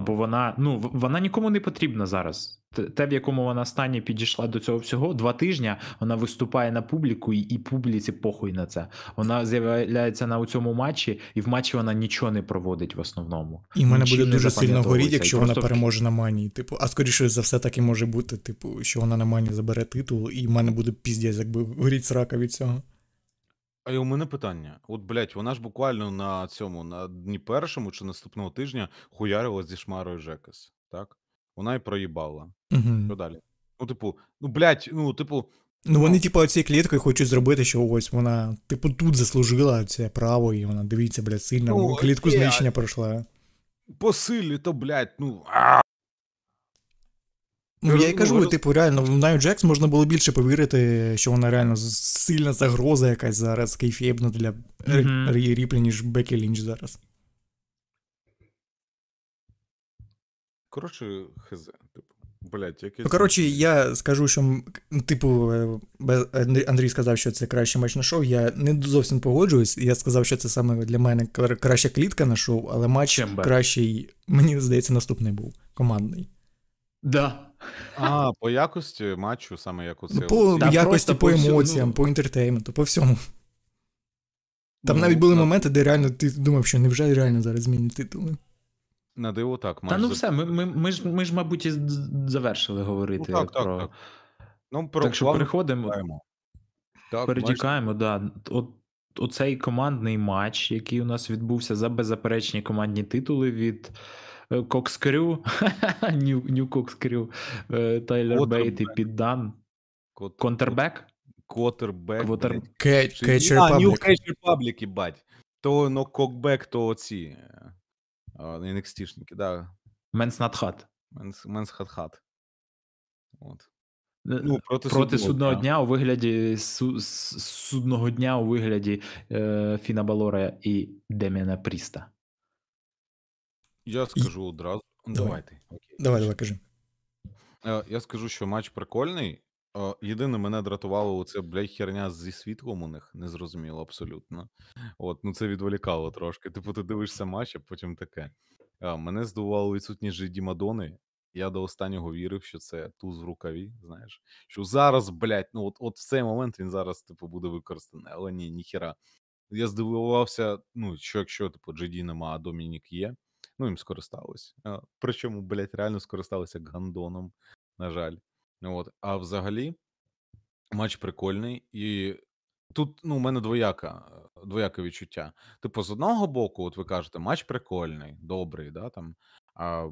бо вона ну вона нікому не потрібна зараз. Те- Те, в якому вона стані підійшла до цього всього, два тижні вона виступає на публіку, і, і публіці похуй на це. Вона з'являється на цьому матчі, і в матчі вона нічого не проводить в основному. І в мене буде дуже сильно горіти, якщо І вона переможе на мані. Типу, а скоріше за все так і може бути, типу, що вона на мані забере титул, і в мене буде піздець, якби горіть срака від цього. А й у мене питання. От, блядь, вона ж буквально на цьому, на дні першому чи наступного тижня хуярила зі шмарою Жекас, так? Вона і проїбала. Що далі? Ну, типу, ну, блядь, ну, типу, Ну вони, Ну. типу, цією кліткою хочуть зробити, що ось вона, типу, тут заслужила це право, і вона дивіться, блядь, сильно Ну, клітку знищення пройшла. по силі, то, блядь, ну. Ну, я роз- кажу, ну, типу, реально, в Наю Джекс можна було більше повірити, що вона реально сильна загроза якась зараз кейфєбна для. Рі Ріплі, ніж Бекі Лінч зараз. коротше, хз, типу, блядь, якесь. Ну, коротше, я скажу, що, типу, е, Андрій- Андрій сказав, що це кращий матч на шоу. Я не зовсім погоджуюсь. Я сказав, що це саме для мене краща клітка на шоу, але матч Чембер. кращий, мені здається, наступний був командний. Да. А, по якості матчу, саме як оце. Ну, по Та якості, по по емоціям, ну. по інтертейменту, по всьому. Там Ну, навіть були на- моменти, де реально ти думав, що невже реально зараз змінять титули. На диво так, матч. Та ну за- все, ми, ми, ми, ж, ми ж, мабуть, і завершили говорити Ну, так, так, про. так. Ну, про Так що план переходимо. Так, матч Перетікаємо, да. От, оцей командний матч, який у нас відбувся за беззаперечні командні титули від Кокскрю, Нью, Кокскрю, е, Тайлер Бейт і. Піддан. Контрбек? Квотербек. Квотер- блядь. Кетч Чи- А, New Republic. Catch Republic, їбать. То но кокбек, то ці е, NXT-шники, да. Менс Надхат. Менс, менс хат-хат. От. Е, Ну, проти, Проти судного дня. дня у вигляді су, с- судного дня у вигляді е, Фіна Балора і Деміана Пріста. Я скажу одразу. Давай. Давайте. Окей. Давай, давай, кажи. Е, Я скажу, що матч прикольний. Е, Єдине, мене дратувало оце, блядь, херня зі світлом у них, не зрозуміло абсолютно. От, ну це відволікало трошки. Типу, ти дивишся матч, а потім таке. Е, Мене здивувало відсутність Жиді Мадони. Я до останнього вірив, що це туз в рукаві, знаєш. Що зараз, блядь, ну от, от в цей момент він зараз, типу, буде використаний, але ні, ніхіра. Я здивувався, ну, що якщо, типу, Джеді нема, а Домінік є, ну, їм скористались. Причому, блядь, реально скористалися гандоном, на жаль. От. А взагалі, матч прикольний, і тут ну, у мене двояка, двояке відчуття. Типу, з одного боку, от ви кажете, матч прикольний, добрий, да, там. А,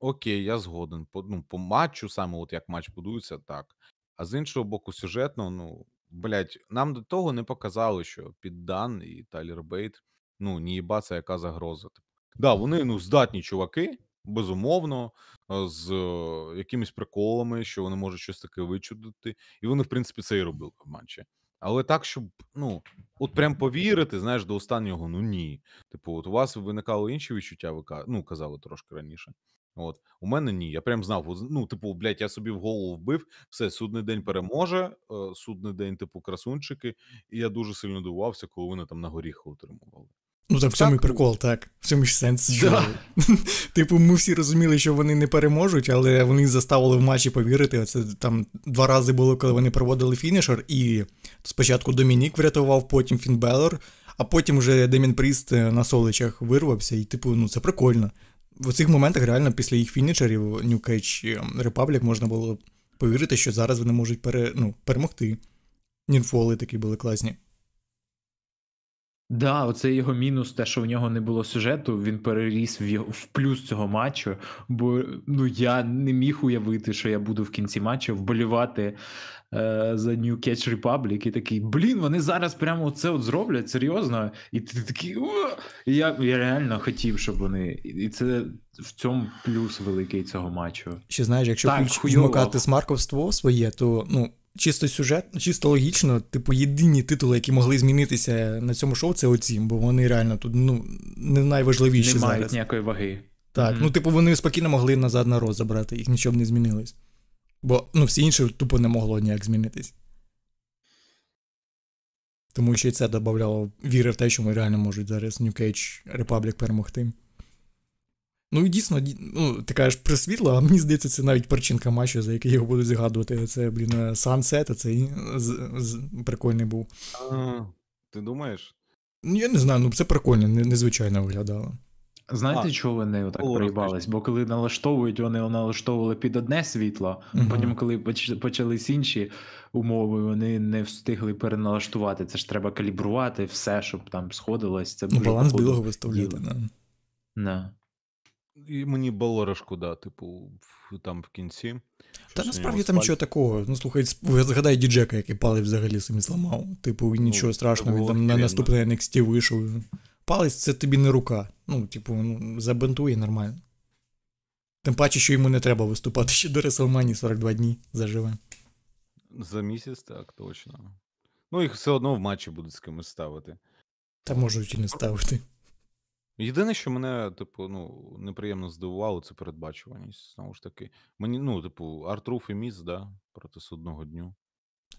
окей, я згоден. По, ну, по матчу, саме от як матч будується, так. А з іншого боку, сюжетно, ну, блядь, нам до того не показали, що Піддан і Тайлер Бейт, ну, ніїба, це яка загроза. Типу. Да, вони ну, здатні чуваки, безумовно, з е, якимись приколами, що вони можуть щось таке вичудити. І вони, в принципі, це і робили в матчі. Але так, щоб, ну, от прям повірити, знаєш, до останнього, ну ні. Типу, от у вас виникало інші відчуття, ви ну, казали трошки раніше. От. У мене ні. Я прям знав, ну, типу, блядь, я собі в голову вбив, все, судний день переможе, е, судний день, типу, красунчики, і я дуже сильно дивувався, коли вони там на горіхи отримували. Ну, так в цьому Так, ну. прикол, так. В цьому ж сенс. Да. типу, ми всі розуміли, що вони не переможуть, але вони заставили в матчі повірити. Оце там два рази було, коли вони проводили фінішер, і спочатку Домінік врятував, потім Фін Беллер, а потім вже Демін Пріст е, на соличах вирвався, і, типу, ну це прикольно. В цих моментах реально після їх фінішерів New Cage Republic можна було повірити, що зараз вони можуть пере... ну, перемогти. Нінфоли такі були класні. Да, оце його мінус, те, що в нього не було сюжету, він переріс в, його, в плюс цього матчу. Бо ну я не міг уявити, що я буду в кінці матчу вболівати е, за New Catch Republic і такий, блін, вони зараз прямо це от зроблять серйозно. І ти такий. О! І я, я реально хотів, щоб вони. І це в цьому плюс великий цього матчу. Ще знаєш, якщо Так, вмикати смарковство своє, то ну, чисто сюжет, чисто логічно, типу, єдині титули, які могли змінитися на цьому шоу, це оці, бо вони реально тут ну, не найважливіші Не мають зараз. ніякої ваги. Так, Мгм. ну типу, вони спокійно могли назад на роз забрати, їх нічого б не змінилось. Бо ну, всі інші тупо не могло ніяк змінитись. Тому що і це додавало віри в те, що ми реально можуть зараз New Cage Republic перемогти. Ну і дійсно, ну, ти кажеш про світло, а мені здається, це навіть причинка матчу, за який його буду згадувати. Це, блін, Sunset, цей з, з, прикольний був. А, ти думаєш? Ну, я не знаю, ну це прикольно, незвичайно виглядало. Знаєте, А, чого вони отак проїбались? Бо коли налаштовують, вони налаштовували під одне світло, Мгм. потім, коли поч- почались інші умови, вони не встигли переналаштувати. Це ж треба калібрувати все, щоб там сходилось. Це Ну, баланс білого виставляти. Да. Да. І мені Балора шкода, типу, там в кінці. Та насправді там нічого такого. Ну слухай, згадай діджека, який палець взагалі собі зламав. Типу, нічого Ну, страшного, він там на наступне NXT вийшов. Палець це тобі не рука. Ну, типу, ну, забинтує нормально. Тим паче, що йому не треба виступати ще до WrestleMania 42 дні заживе. За місяць, так, точно. Ну, їх все одно в матчі будуть з кимось ставити. Та можуть і не ставити. Єдине, що мене, типу, ну, неприємно здивувало, це передбачуваність. Знову ж таки. Мені, ну, типу, Артруф і Міс, да, проти судного дню.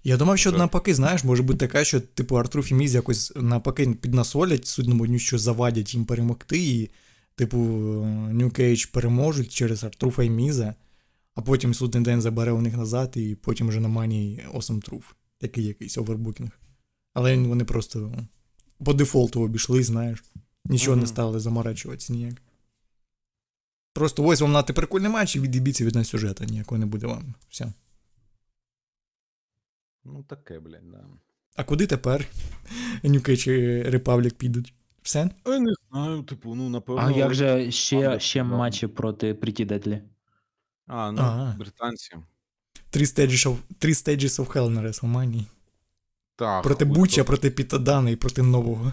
Я думав, що Вже. навпаки, знаєш, може бути така, що типу Артрур і Міз якось навпаки піднасолять судному дню, що завадять їм перемогти, і, типу, New Catch переможуть через Ар-Труфа і Міза, а потім судний день забере у них назад, і потім вже на Манії Awesome Truth, такий якийсь овербукінг. Але вони просто по дефолту обійшли, знаєш. Нічого не Мгм. стали заморачуватися ніяк. Просто ось вам нате прикольний матч і відібіться від нас сюжета, ніякого не буде вам. Все. Ну, таке, блядь, да. А куди тепер Cage і Republic підуть? Все? Я не знаю, типу, ну, напевно. А як же ще, ще матчі проти Pretty Deadly? А, ну, Ага. британці. Три Stages of, of Hell на WrestleMania. Так. Проти Буча, проти Пітадана і проти нового.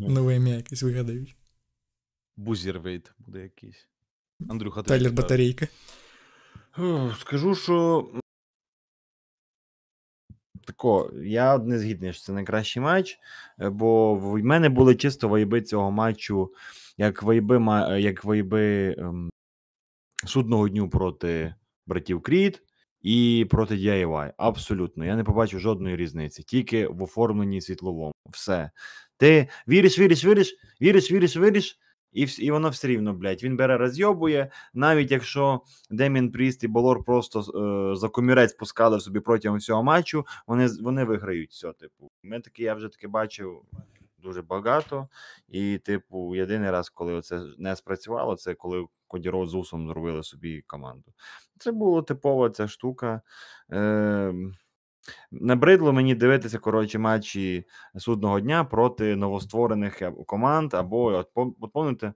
Нове ім'я якесь вигадають. Бузірвейт буде якийсь. Андрюха, ти Тайлер? Батарейка. Скажу, що. Тако, я не згідний, що це найкращий матч, е, бо в мене були чисто вайби цього матчу, як вайби, е, як вайби ем, судного дню проти братів Кріт і проти DIY. Абсолютно. Я не побачив жодної різниці, тільки в оформленні світловому. Все. Ти віриш, віриш, віриш, віриш, віриш, віриш, і, і воно все рівно, блядь. Він бере розйобує, навіть якщо Демін Пріст і Болор просто е, за комірець пускали собі протягом всього матчу, вони, вони виграють все. Типу, ми таке, я вже таке бачив дуже багато. І, типу, єдиний раз, коли це не спрацювало, це коли Коді Роуз з Усом зробили собі команду. Це була типова ця штука. Е, Набридло мені дивитися коротше матчі судного дня проти новостворених е, команд. Або от, от пам'ятаєте,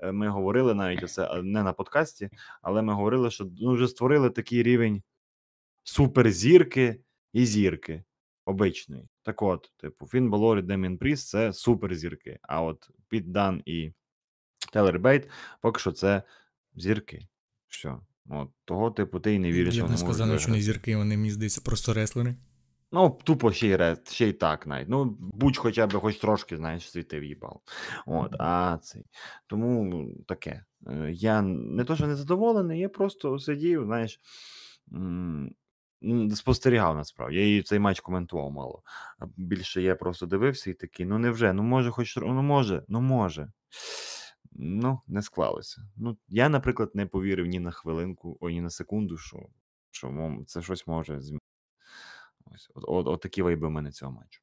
е, ми говорили навіть оце не на подкасті, але ми говорили, що ну, вже створили такий рівень суперзірки і зірки обичної. Так от, типу, Фін Балор і Демін Пріс це суперзірки. А от Піт Дан і Телер Бейт поки що це зірки. Все. От, того, типу, ти й не віриш, Я б не сказав, виграти. зірки, вони, мені здається, просто реслери. Ну, тупо ще й ред, ще й так навіть. Ну, будь хоча б хоч трошки, знаєш, світи в'їбав. От, а цей. Тому таке. Е, Я не то, що не задоволений, я просто сидів, знаєш, спостерігав насправді. Я її цей матч коментував мало. Більше я просто дивився і такий, ну невже, ну може, хоч ну може, ну може. Ну, не склалося. Ну, я, наприклад, не повірив ні на хвилинку, ой, ні на секунду, що, що це щось може змінити. Ось, от, от, от такі вайби в мене цього матчу.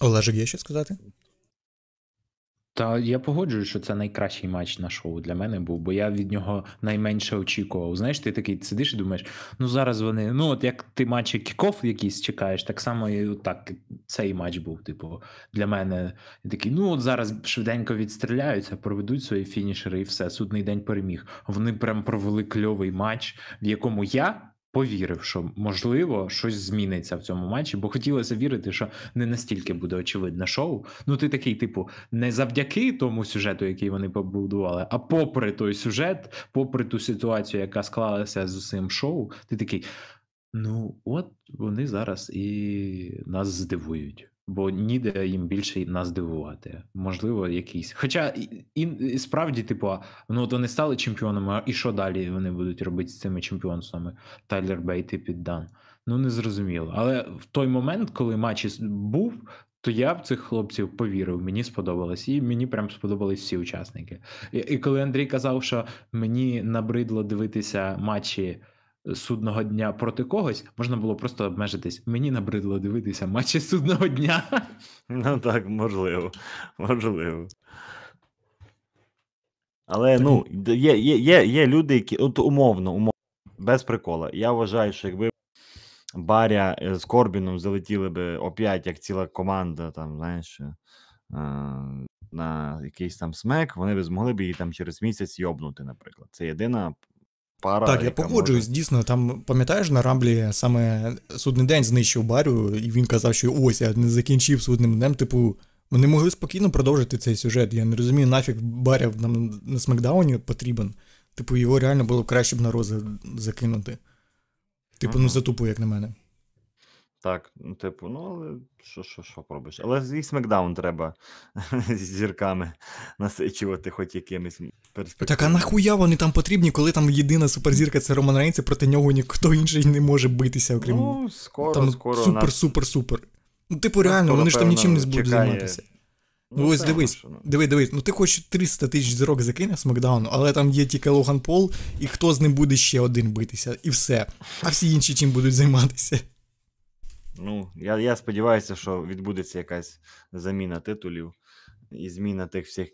Олежик, є що сказати? Та я погоджуюсь, що це найкращий матч на шоу для мене був, бо я від нього найменше очікував. Знаєш, ти такий сидиш і думаєш, ну зараз вони. Ну, от як ти матчі кіков якісь чекаєш, так само і так цей матч був. Типу, для мене І такий, ну от зараз швиденько відстріляються, проведуть свої фінішери і все. Судний день переміг. Вони прям провели кльовий матч, в якому я. Повірив, що можливо щось зміниться в цьому матчі, бо хотілося вірити, що не настільки буде очевидне шоу. Ну, ти такий, типу, не завдяки тому сюжету, який вони побудували, а попри той сюжет, попри ту ситуацію, яка склалася з усім шоу, ти такий. Ну, от вони зараз і нас здивують, бо ніде їм більше нас здивувати. Можливо, якийсь. Хоча і, і, справді, типу, ну от вони стали чемпіонами, і що далі вони будуть робити з цими чемпіонствами? Тайлер Бейт і Піддан. Ну, не зрозуміло. Але в той момент, коли матч був, то я в цих хлопців повірив, мені сподобалось, і мені прям сподобались всі учасники. І, і коли Андрій казав, що мені набридло дивитися матчі судного дня проти когось, можна було просто обмежитись. Мені набридло дивитися матчі судного дня. Ну так, можливо. Можливо. Але ну, є, є, є, є люди, які. От умовно, умовно, без прикола. Я вважаю, що якби Баря е, з Корбіном залетіли би опять, як ціла команда, там, знаєш, е, на якийсь там смек, вони б змогли б її там через місяць йобнути, наприклад. Це єдина пара. Так, я погоджуюсь, може- дійсно, там, пам'ятаєш, на Рамблі саме судний день знищив барю, і він казав, що ось я не закінчив судним днем. Типу, вони могли спокійно продовжити цей сюжет. Я не розумію, нафіг Брон нам на смакдауні потрібен. Типу, його реально було краще б на Роу закинути. Типу, ну це тупо, як на мене. Так, ну, типу, ну, але що, що, що поробиш? Але і смекдаун треба з зірками насичувати хоч якимись перспективами. Так, а нахуя вони там потрібні, коли там єдина суперзірка це Роман Рейнс, і проти нього ніхто інший не може битися, окрім Ну, скоро, там скоро супер, нас... супер, супер. Ну, типу, нас реально, скоро, вони ж там нічим не будуть чекає- займатися. Ну, ось певно, дивись, що, ну. диви, дивись, ну ти хоч 300 тисяч зірок закине в Смакдауну, але там є тільки Логан Пол, і хто з ним буде ще один битися, і все. А всі інші чим будуть займатися. Ну, я, я сподіваюся, що відбудеться якась заміна титулів і зміна тих всіх.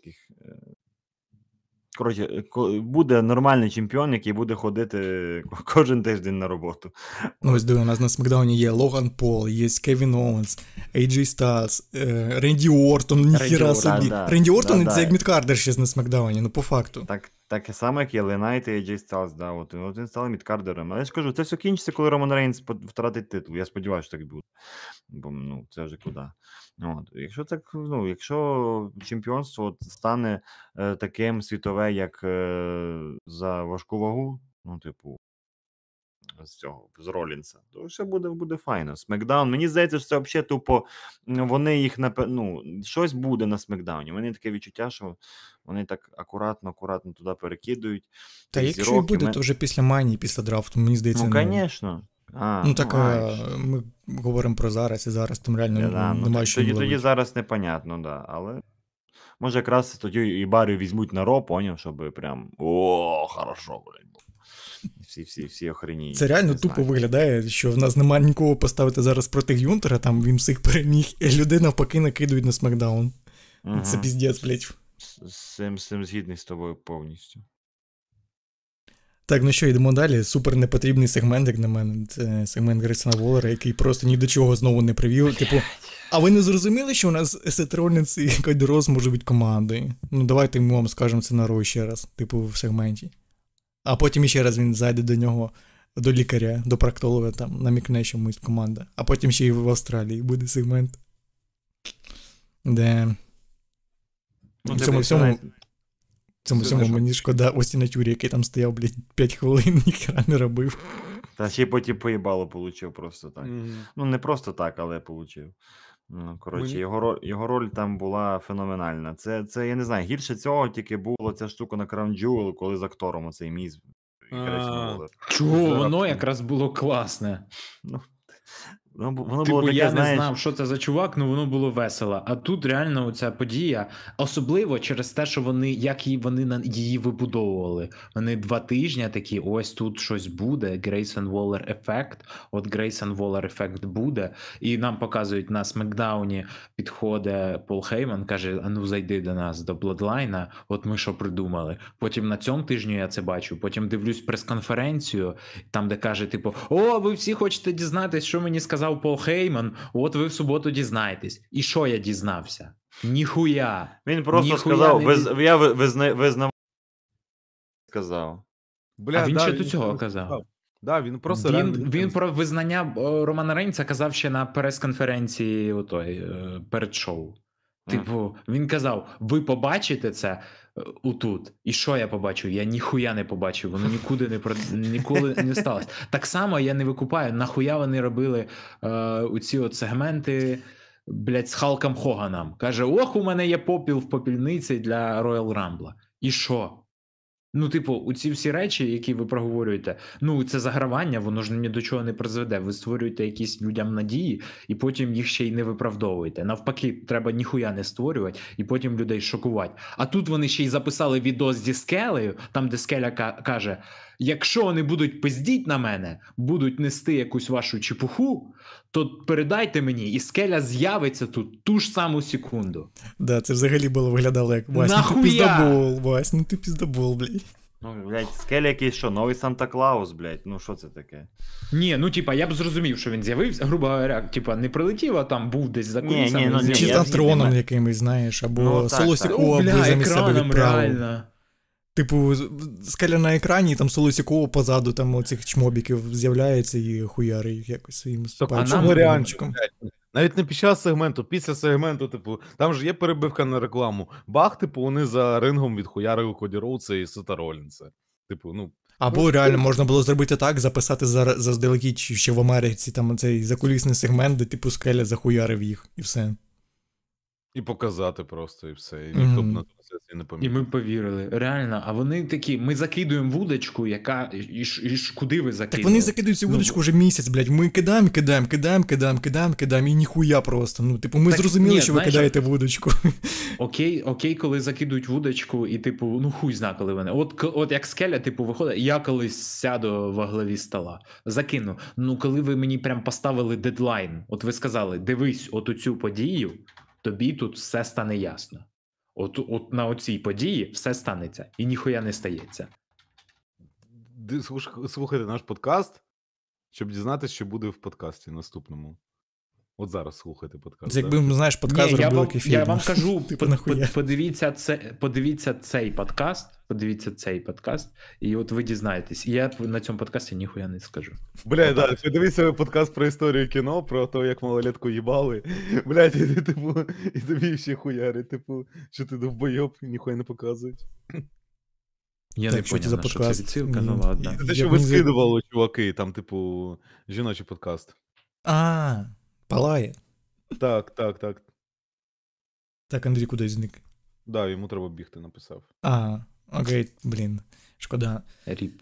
Коротше, буде нормальний чемпіон, який буде ходити кожен тиждень на роботу. Ну, ось диви, у нас на Смакдауні є Логан Пол, є Кевін Оуенс, AJ Styles, е, Ренді Ортон, ніхіра собі. да, Ренді Ортон да, це да. як Мідкардер ще на Смакдауні, ну по факту. Так, так само, як і LA Knight і AJ Styles, да, от, от він став мідкардером. Але я ж кажу, це все кінчиться, коли Роман Рейнс втратить титул. Я сподіваюся, що так буде. Бо ну, це вже куди. От. Якщо так, ну, якщо чемпіонство от стане е, таким світове, як е, за важку вагу, ну, типу, з цього, з Ролінса, то все буде, буде файно. Смекдаун. Мені здається, що це взагалі тупо. Вони їх напе- ну, щось буде на Смекдауні. У мене таке відчуття, що вони так акуратно, акуратно туди перекидують. Та якщо і і буде, мен- то вже після манії, після драфту, мені здається, Ну, звісно. А, Ну так а, а, ми говоримо про зараз, і зараз там реально Я, да, ну, немає тоді, що тоді, тоді зараз непонятно, да. Але може якраз тоді і барю візьмуть на ро, поняв, щоб прям о, хорошо, блядь. Всі, всі, всі охреніють. Це реально не тупо знаю. виглядає, що в нас немає нікого поставити зараз проти Гюнтера, там він всіх переміг, і людей навпаки накидують на смакдаун. Мгм. Це піздець, З з цим згідний з тобою повністю. Так, ну що, йдемо далі. Супер непотрібний сегмент, як на мене. Це сегмент Грейсона Волера, який просто ні до чого знову не привів. Типу, а ви не зрозуміли, що у нас Сет і Коді Рос можуть бути командою? Ну, давайте ми вам скажемо це на Ро ще раз, типу, в сегменті. А потім ще раз він зайде до нього, до лікаря, до проктолога, там, намікне чомусь команда. А потім ще й в Австралії буде сегмент. Де. Ну, В цьому всьому- цьому Все всьому мені шкода Остіна Тюрі, який там стояв, блядь, 5 хвилин, ніхера не робив. Та ще й потім поїбало получив просто так. Мгм. Ну, не просто так, але получив. Ну, коротше, Мені- його, роль, його роль там була феноменальна. Це, це, я не знаю, гірше цього тільки була ця штука на Crown Jewel, коли з актором оцей. Воллер. Чого воно якраз було класне. Ну, воно Типу, було таке, я знаєш, не знав, що це за чувак, ну воно було весело. А тут реально ця подія, особливо через те, що вони, як її вони на її вибудовували. Вони два тижні такі: ось тут щось буде. Грейсон Воллер ефект. От Грейсон Воллер ефект буде. І нам показують на Смакдауні підходить Пол Хейман, каже: А ну зайди до нас до Бладлайна. От ми що придумали. Потім на цьому тижні я це бачу. Потім дивлюсь прес-конференцію, там, де каже, типу: О, ви всі хочете дізнатись, що мені сказав Пол Хейман. От ви в суботу дізнаєтесь. І що я дізнався? Ніхуя. Він просто Ніхуя сказав, не виз, я ви- визна, визнав. Сказав. Бля, А він да, ще до цього просто казав. Да, він просто він, реально він про визнання Романа Рейнса казав ще на прес-конференції отой, е, перед шоу. Типу, він казав: ви побачите це е, отут. І що я побачив? Я ніхуя не побачив, воно нікуди не про ніколи не сталося. Так само я не викупаю, нахуя вони робили е, оці от сегменти. Блять, з Халком Хоганом. Каже: Ох, у мене є попіл в попільниці для Royal Rumble. І що? Ну, типу, у ці всі речі, які ви проговорюєте, ну це загравання, воно ж ні до чого не призведе. Ви створюєте якісь людям надії, і потім їх ще й не виправдовуєте. Навпаки, треба ніхуя не створювати, і потім людей шокувати. А тут вони ще й записали відос зі скелею, там де скеля ка- каже: якщо вони будуть пиздіть на мене, будуть нести якусь вашу чепуху, то передайте мені, і скеля з'явиться тут ту ж саму секунду. Да, це взагалі було виглядало як Вась, ну ти Нахуя? піздобол, Вась, ну ти піздобол, блядь. Ну, блядь, скеля якийсь що, новий Санта Клаус, блядь. Ну що це таке? Ні, ну типа, я б зрозумів, що він з'явився, грубо говоря, типа, не прилетів, а там був десь за Ні, кулісами. ні, ну, ні, Чи там троном якимось, знаєш, або Ну, так, Соло так. Сікова О, бля, замість себе екраном, відправив. реально. Типу, скеля на екрані, і там Солосікова позаду там оцих чмобіків з'являється і хуяри їх якось своїм реально? вагончиком. блядь? Навіть не під час сегменту, після сегменту, типу, там ж є перебивка на рекламу. Бах, типу, вони за рингом відхуярили Коді Роудса і Сета Ролінса. Типу, ну, Або реально можна було зробити так, записати за- заздалегідь ще в Америці там цей закулісний сегмент, де типу скеля захуярив їх, і все. і показати просто, і все. І ніхто б на трансляції не І ми повірили. Реально, а вони такі, ми закидуємо вудочку, яка. І, ж- і ж куди ви закидуєте? Так вони закидують цю Ну, вудочку вже місяць, блядь. Ми кидаємо, кидаємо, кидаємо, кидаємо, кидаємо, кидаємо, і ніхуя просто. Ну, типу, ми Так, зрозуміли, ні, що ви знаєш, кидаєте вудочку. Окей, окей, коли закидують вудочку, і типу, ну хуй зна, коли вони. От, от як скеля, типу, виходить, я колись сяду во главі стола, закину. Ну, коли ви мені прям поставили дедлайн, от ви сказали, дивись, от у цю подію, тобі тут все стане ясно. От, от на оцій події все станеться, і ніхуя не стається. Слухайте наш подкаст, щоб дізнатися, що буде в подкасті наступному. От зараз слухайте подкаст. Це да? якби, знаєш, подкаст Ні, вам, який фільм. я вам кажу, Типу, под- подивіться, це, подивіться цей подкаст, подивіться цей подкаст, і от ви дізнаєтесь. І я на цьому подкасті ніхуя не скажу. Бля, да, подивися подкаст про історію кіно, про те, як малолетку їбали. Блядь, і, ти, типу, і тобі ще хуяри, типу, що ти довбойоб, ніхуя не показують. Я Так, не що це поняв, за подкаст? це відсилка, ну ладно. Це те, що за- вискидували, чуваки, там, типу, жіночий подкаст. А, палає. Так, так, так. Так, Андрій кудись зник. Да, йому треба бігти, написав. А, окей, блін, шкода. RIP.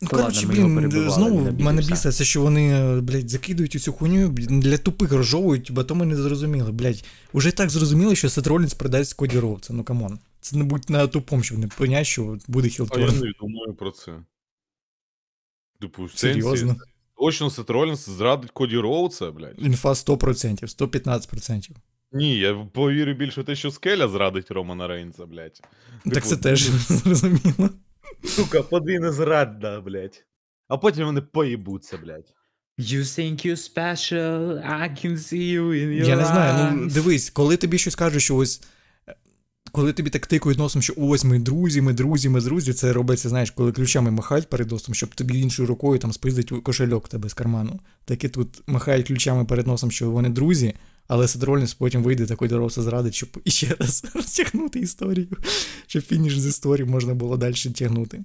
Ну, коротше, блін, знову мене біситься, що вони, блядь, закидують у цю хуйню для тупих розжовують, бо то ми не зрозуміли. Блядь, уже так зрозуміли, що Сет Ролінс продасть Коді Роудса, ну come on. Це нада буть тупим, щоб не понять, що буде А я не думаю про це. Типу, в сенсі, Серйозно? Точно Сет Ролінс зрадить Коді Роудса, блядь. Інфа 100%, 115%. Ні, я повірю більше в те, що Скеля зрадить Романа Рейнса, блядь. Так Типу, це теж зрозуміло. Сука, подвійна зрадна, блядь. А потім вони поїбуться, блядь. You think you special, I can see you in your Я не знаю, ну дивись, коли тобі щось кажуть, що ось. Коли тобі так тикають носом, що ось ми друзі, ми друзі, ми друзі, це робиться, знаєш, коли ключами махають перед носом, щоб тобі іншою рукою там спиздить кошельок тебе з карману. Так і тут махають ключами перед носом, що вони друзі, Але Сет потім вийде такий дорослий зрадить, щоб іще раз розтягнути історію, щоб finish the story можна було далі тягнути.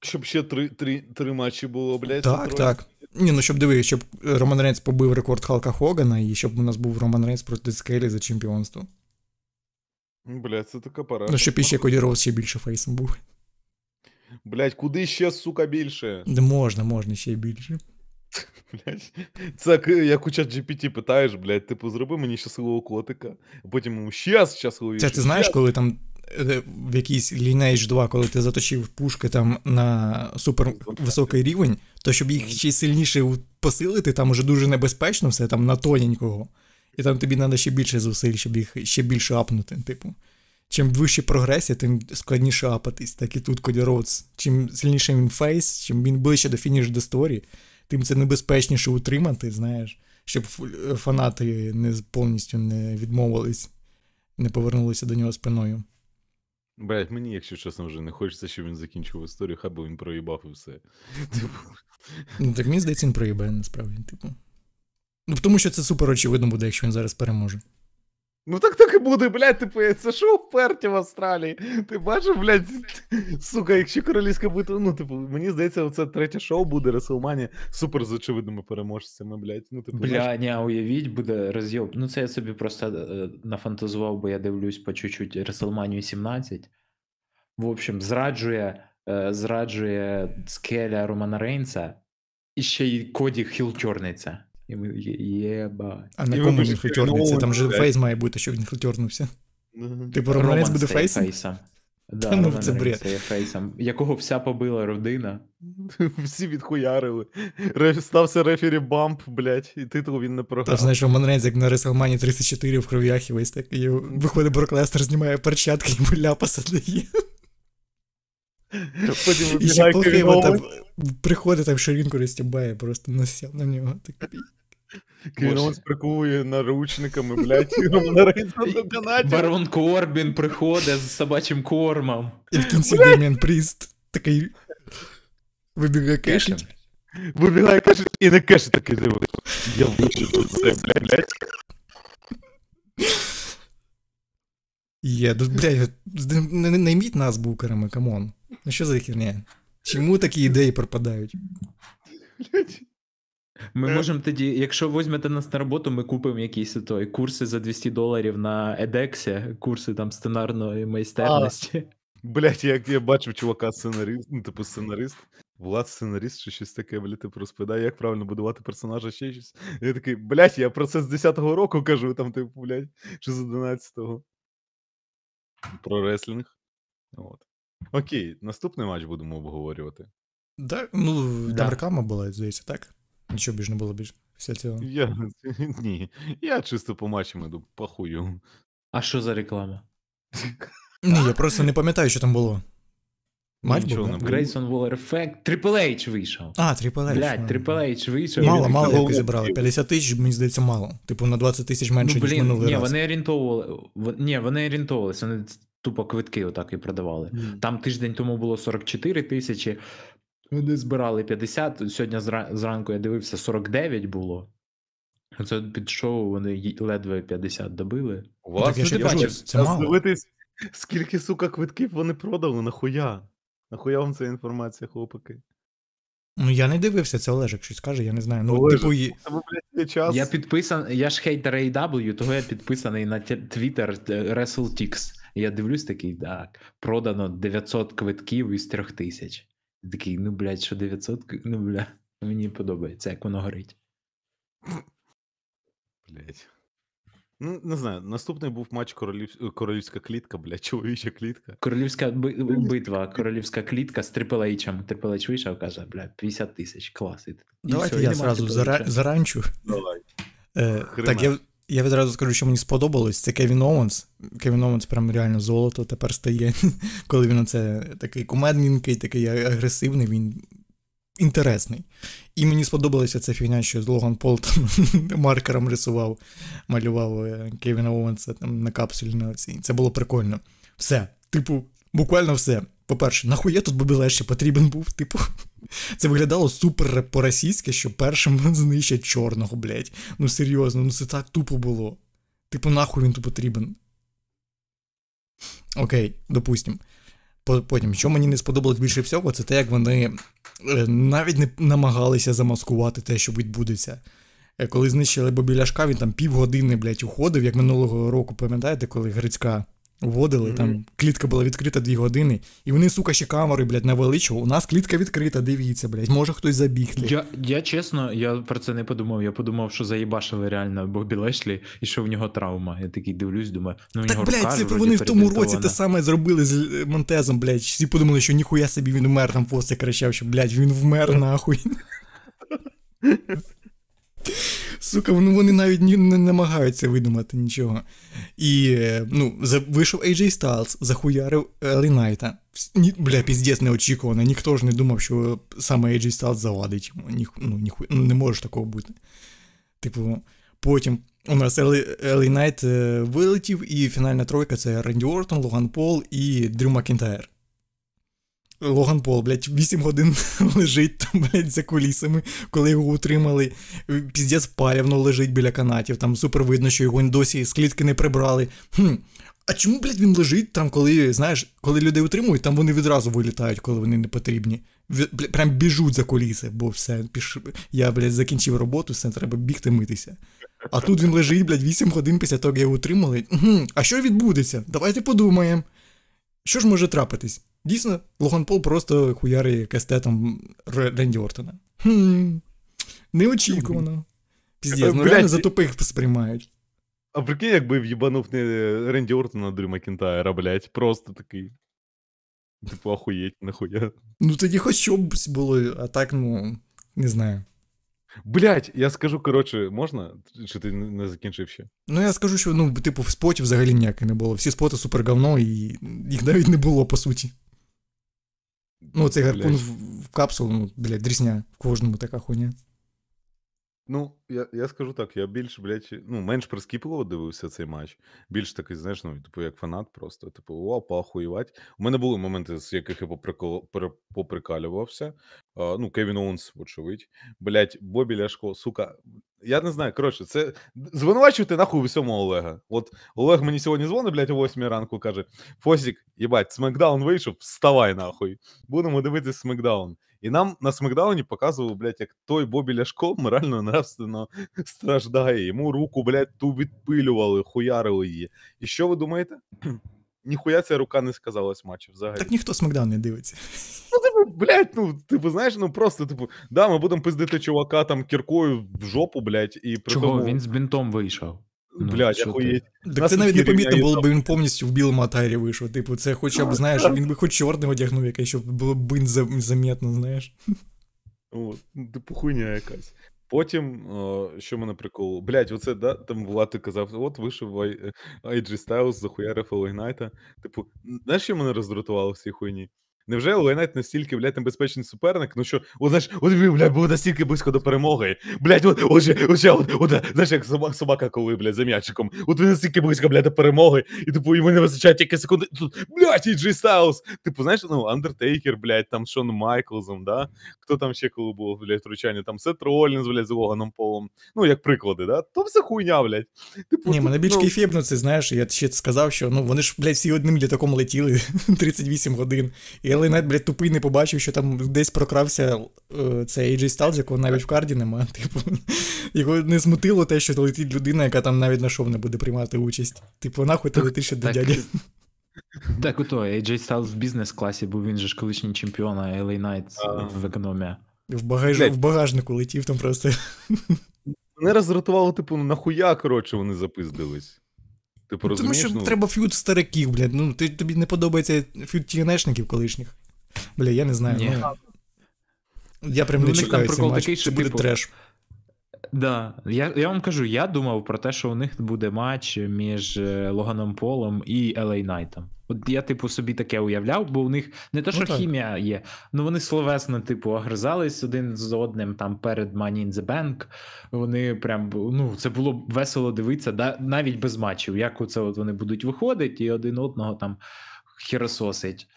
Щоб ще три, три, три матчі було, блядь. Так, Сет так. Ні, ну щоб диви, щоб Роман Рейнс побив рекорд Халка Хогана, і щоб у нас був Роман Рейнс проти Скелі за чемпіонство. Блядь, це така пора. Ну, щоб іще Коді Роудс ще більше фейсом був. Блядь, куди ще, сука, більше? Не можна, можна ще більше. Блядь. Це як, у чат GPT питаєш, блядь, типу, зроби мені щасливого котика, а потім йому ще щасливіше. Це ти знаєш, коли там е, в якійсь Lineage 2, коли ти заточив пушки там на супер високий рівень, то щоб їх ще сильніше посилити, там уже дуже небезпечно все, там на тоненького. І там тобі треба ще більше зусиль, щоб їх ще більше апнути. Типу. Чим вища прогресія, тим складніше апатись. Так і тут Коді Роудс. Чим сильніше він фейс, чим він ближче до finish the story, тим це небезпечніше утримати, знаєш, щоб фанати не повністю не відмовились, не повернулися до нього спиною. Блядь, мені, якщо чесно, вже не хочеться, щоб він закінчив історію, хай би він проїбав і все. Типу, Ну, так мені здається, він проїбає насправді, типу. Ну, тому що це супер очевидно буде, якщо він зараз переможе. Ну так так і буде, блядь, типу, це шоу вперті в Австралії. Ти бачив, блядь, сука, якщо королівська битва, ну, типу, мені здається, оце третє шоу буде Реслманії супер з очевидними переможцями, блядь. Ну, типу, знаєш, Бля, ні, уявіть, буде розйоб. Ну, це я собі просто е, нафантазував, бо я дивлюсь по чуть-чуть WrestleMania 17. В общем, зраджує, е, зраджує скеля Романа Рейнса, і ще й Коді хілтюрниться. І ми єба. А на кому він хилтернеться? Там же фейс має бути, щоб він ну, Типу Роман Рейнс буде стає фейсом? Да, Та ну, це бред. фейсом, якого вся побила родина. Всі відхуярили. Реф, стався referee bump, блядь, і титул він не Та програв. знаєш, Роман Рейнс, як на WrestleMania 34 в кров'ях і весь так. І виходить Брок Леснар, знімає перчатки, йому ляпаса дає. Потім І ще вибігає Кевін там приходить там ширинку розтібає, просто нассав на нього. Такий. Кевін Боже. Оуенс прикує наручниками, блядь, і Романа Рейнса на канаті. Барон Корбін приходить з собачим кормом. І в кінці Деміан Пріст такий вибігає кешить. Вибігає, каже, і не каже такий диво. Я вийшов тут це, блядь. Є, блядь, не, не найміть нас букерами, come on. Ну що за херня? Чому такі ідеї пропадають? Ми Е. можемо тоді, якщо візьмете нас на роботу, ми купимо якісь той курси за 200 доларів на Едексі, курси там сценарної майстерності. Блять, як я бачив чувака сценарист, ну, типу сценарист, Влад сценарист чи щось таке, блядь, типу розповідає, як правильно будувати персонажа, ще щось. І я такий, блять, я про це з 10-го року кажу, там, типу, блядь, чи з 11-го. Про реслінг. От. Окей, наступний матч будемо обговорювати. Да, ну, Да. там реклама була, здається, так? Нічого більш не було більш після цього. Я ні. Я чисто по матчам іду, похую. А що за реклама? Ні, я просто не пам'ятаю, що там було. Матч Нічого був, не да? було. Grayson Waller Triple H вийшов. А, Triple H. Блядь, ну. Triple H вийшов. Мало, мало такий, як зібрали. 50 тисяч, мені здається, мало. Типу на 20 тисяч менше, Ну, ніж блін, минулий ні, раз. вони орієнтовували. Ні, вони орієнтовувалися, вони тупо квитки отак і продавали. Там тиждень тому було 44 тисячі. Вони збирали 50. Сьогодні зранку я дивився, 49 було. Це під шоу вони ледве 50 добили. У Ну, так я ну, ти це мало. Дивитись, скільки, сука, квитків вони продали, нахуя? Нахуя вам ця інформація, хлопаки? Ну я не дивився, це Олежик щось каже, я не знаю. Ну, Олежик. типу, і- Тебе, блядь, є час. Я підписаний, я ж хейтер AW, того я підписаний на Twitter е, WrestleTix. І Я дивлюсь такий, так, продано 900 квитків із 3000. Такий, ну, блядь, що 900? кв- Ну, бля, мені подобається, як воно горить. Блядь. Ну, не знаю, наступний був матч королів... королівська клітка, блядь, чоловіча клітка. Королівська би- битва, королівська клітка з H. Triple вийшов, каже, бля, 50 тисяч, клас. І, давайте все, я зразу заранчу. Давай. Е, так, я, я відразу скажу, що мені сподобалось. Це Кевін Оуенс. Кевін Оуенс прям реально золото тепер стає. Коли він оце такий кумедненький, такий агресивний, він інтересний. І мені сподобалася ця фігня, що Логан Пол там маркером рисував, малював е, Кевіна Оуенса там на капсулі на оцій. Це було прикольно. Все. Типу, буквально все. По-перше, нахуя тут Бобі Леші потрібен був? Типу, це виглядало супер по-російськи, що першим знищать чорного, блядь. Ну серйозно, ну це так тупо було. Типу, нахуй він тут потрібен. Окей, допустим. Потім, що мені не сподобалось більше всього, це те, як вони е, навіть не намагалися замаскувати те, що відбудеться. Е, коли знищили Бобі Ляшка, він там півгодини, блядь, уходив, як минулого року, пам'ятаєте, коли Грицька вводили, mm-hmm. там клітка була відкрита дві години, і вони, сука, ще камери, блядь, навеличували. У нас клітка відкрита, дивіться, блядь, може хтось забігти. Я я чесно, я про це не подумав. Я подумав, що заїбашили реально Бобі Лешлі і що в нього травма. Я такий дивлюсь, думаю, ну в так, нього блядь, рука, це вони в тому році те саме зробили з Монтезом, блядь. Всі подумали, що ніхуя собі він вмер, там Фоси кричав, що, блядь, він вмер нахуй. Сука, ну вони навіть не намагаються видумати нічого. І е, ну, вийшов AJ Styles, захуярив Елі Найта. Бля, піздець неочікувано. Ніхто ж не думав, що саме AJ Styles завадить йому. Ні, ну, ніху, ну, не може такого бути. Типу, потім у нас Елі Найт е, вилетів, і фінальна тройка це Ренді Ортон, Логан Пол і Дрю Макінтайр. Логан Пол, блядь, 8 годин лежить там, блядь, за кулісами, коли його утримали. Піздець палівно лежить біля канатів. Там супер видно, що його досі з клітки не прибрали. Хм. А чому, блядь, він лежить там, коли, знаєш, коли людей утримують, там вони відразу вилітають, коли вони не потрібні. Прям біжуть за куліси, бо все, піш... я, блядь, закінчив роботу, все, треба бігти митися. А тут він лежить, блядь, 8 годин після того, як його утримали. А що відбудеться? Давайте подумаємо. Що ж може трапитись? Дійсно, Логан Пол просто хуярить кастетом Ренді Ортона. Хм, Неочікувано. Піздець, ну реально за тупих сприймають. А прикинь, якби в'їбанув не Ренді Ортона Дрю Макінтайра, блядь, просто такий. Типу, охуєть, нахуя. Ну тоді хоч щось було, а так, ну, не знаю. Блять, я скажу, коротше, можна? Чи ти не закінчив ще? Ну, я скажу, що ну, типу, в споті взагалі ніякий не було. Всі споти супер говно, і їх навіть не було, по суті. Ну, цей гарпун в, в капсулу, ну, блядь, дрісня, в кожному така хуйня. Ну, я я скажу так, я більш, блядь, ну, менш прискіпливо дивився цей матч. Більш такий, знаєш, ну, типу, як фанат, просто, типу, о, поахуювать. У мене були моменти, з яких я поприкол... поприкалювався. А, ну, Кевін Оунс, вочевидь. Блядь, Бобі Ляшко, сука. Я не знаю, коротше, це звинувачувати нахуй в усьому Олега. От Олег мені сьогодні дзвонить, блядь, о 8 ранку каже: Фосік, їбать, смакдаун вийшов, вставай нахуй. Будемо дивитися смакдаун. І нам на смакдауні показували, блядь, як той Бобі Ляшко морально нравственно страждає. Йому руку, блядь, ту відпилювали, хуярили її. І що ви думаєте? Ніхуя ця рука не сказалась матчі взагалі. Так ніхто смакдаун не дивиться. Ну, типу, блядь, ну, типу, знаєш, ну просто, типу, да, ми будемо пиздити чувака там кіркою в жопу, блядь, і при Чого? Тому... Він з бінтом вийшов. Ну, Блядь, охуєть. Так це навіть не помітно було, бо він повністю в білому атайрі вийшов. Типу, це хоча б, знаєш, він би хоч чорним одягнув, якесь, щоб було б заметно, знаєш. О, типу хуйня якась. Потім, о, що мене прикол, блять, оце, да, там Влад ти казав, от вийшов AJ Styles, захуярив Найта. Типу, знаєш, що мене роздратувало в цій хуйні? Невже LA Knight настільки, блядь, небезпечний суперник? Ну що, от знаєш, от блядь, був настільки близько до перемоги. Блядь, от, от, от, от, от, знаєш, як собака, коли, блядь, за м'ячиком. От він настільки близько, блядь, до перемоги, і типу, йому не вистачає тільки секунди. Тут, блядь, AJ Styles. Типу, знаєш, ну, Андертейкер, блядь, там Шон Майклзом, да? Хто там ще коли було, блядь, втручання, там Сет Ролінс, блядь, з Логаном Полом. Ну, як приклади, да? То все хуйня, блядь. Типу, Ні, мене більш ну... кейфебно це, знаєш, я ще сказав, що, ну, вони ж, блядь, всі одним літаком летіли 38 годин. І LA Knight, блядь, тупий не побачив, що там десь прокрався е, цей AJ Styles, якого навіть в карді нема. Типу, його не смутило те, що летить людина, яка там навіть на шоу не буде приймати участь. Типу, нахуй ти летиш до дяді. Так, ото, AJ Styles в бізнес-класі, бо він же ж колишній чемпіон LA Knights в економія. В багаж... в багажнику летів там просто. Не роздратувало, типу, нахуя, коротше, вони запиздились. Типу, розумієш? Тому що ну... треба ф'ют стариків, блядь. Ну, ти, тобі не подобається ф'ют тінешників колишніх. Бля, я не знаю. Ні. Ну, я прям ну, не чекаю цей матч, такий, це буде типу, треш. Да, я я вам кажу, я думав про те, що у них буде матч між е, Логаном Полом і Елей Найтом. От я, типу, собі таке уявляв, бо у них не те, що ну, хімія є, ну вони словесно, типу, огризались один з одним там перед Money in the Bank. Вони прям ну, це було весело дивитися, да, навіть без матчів. Як оце от вони будуть виходити і один одного там хірососить.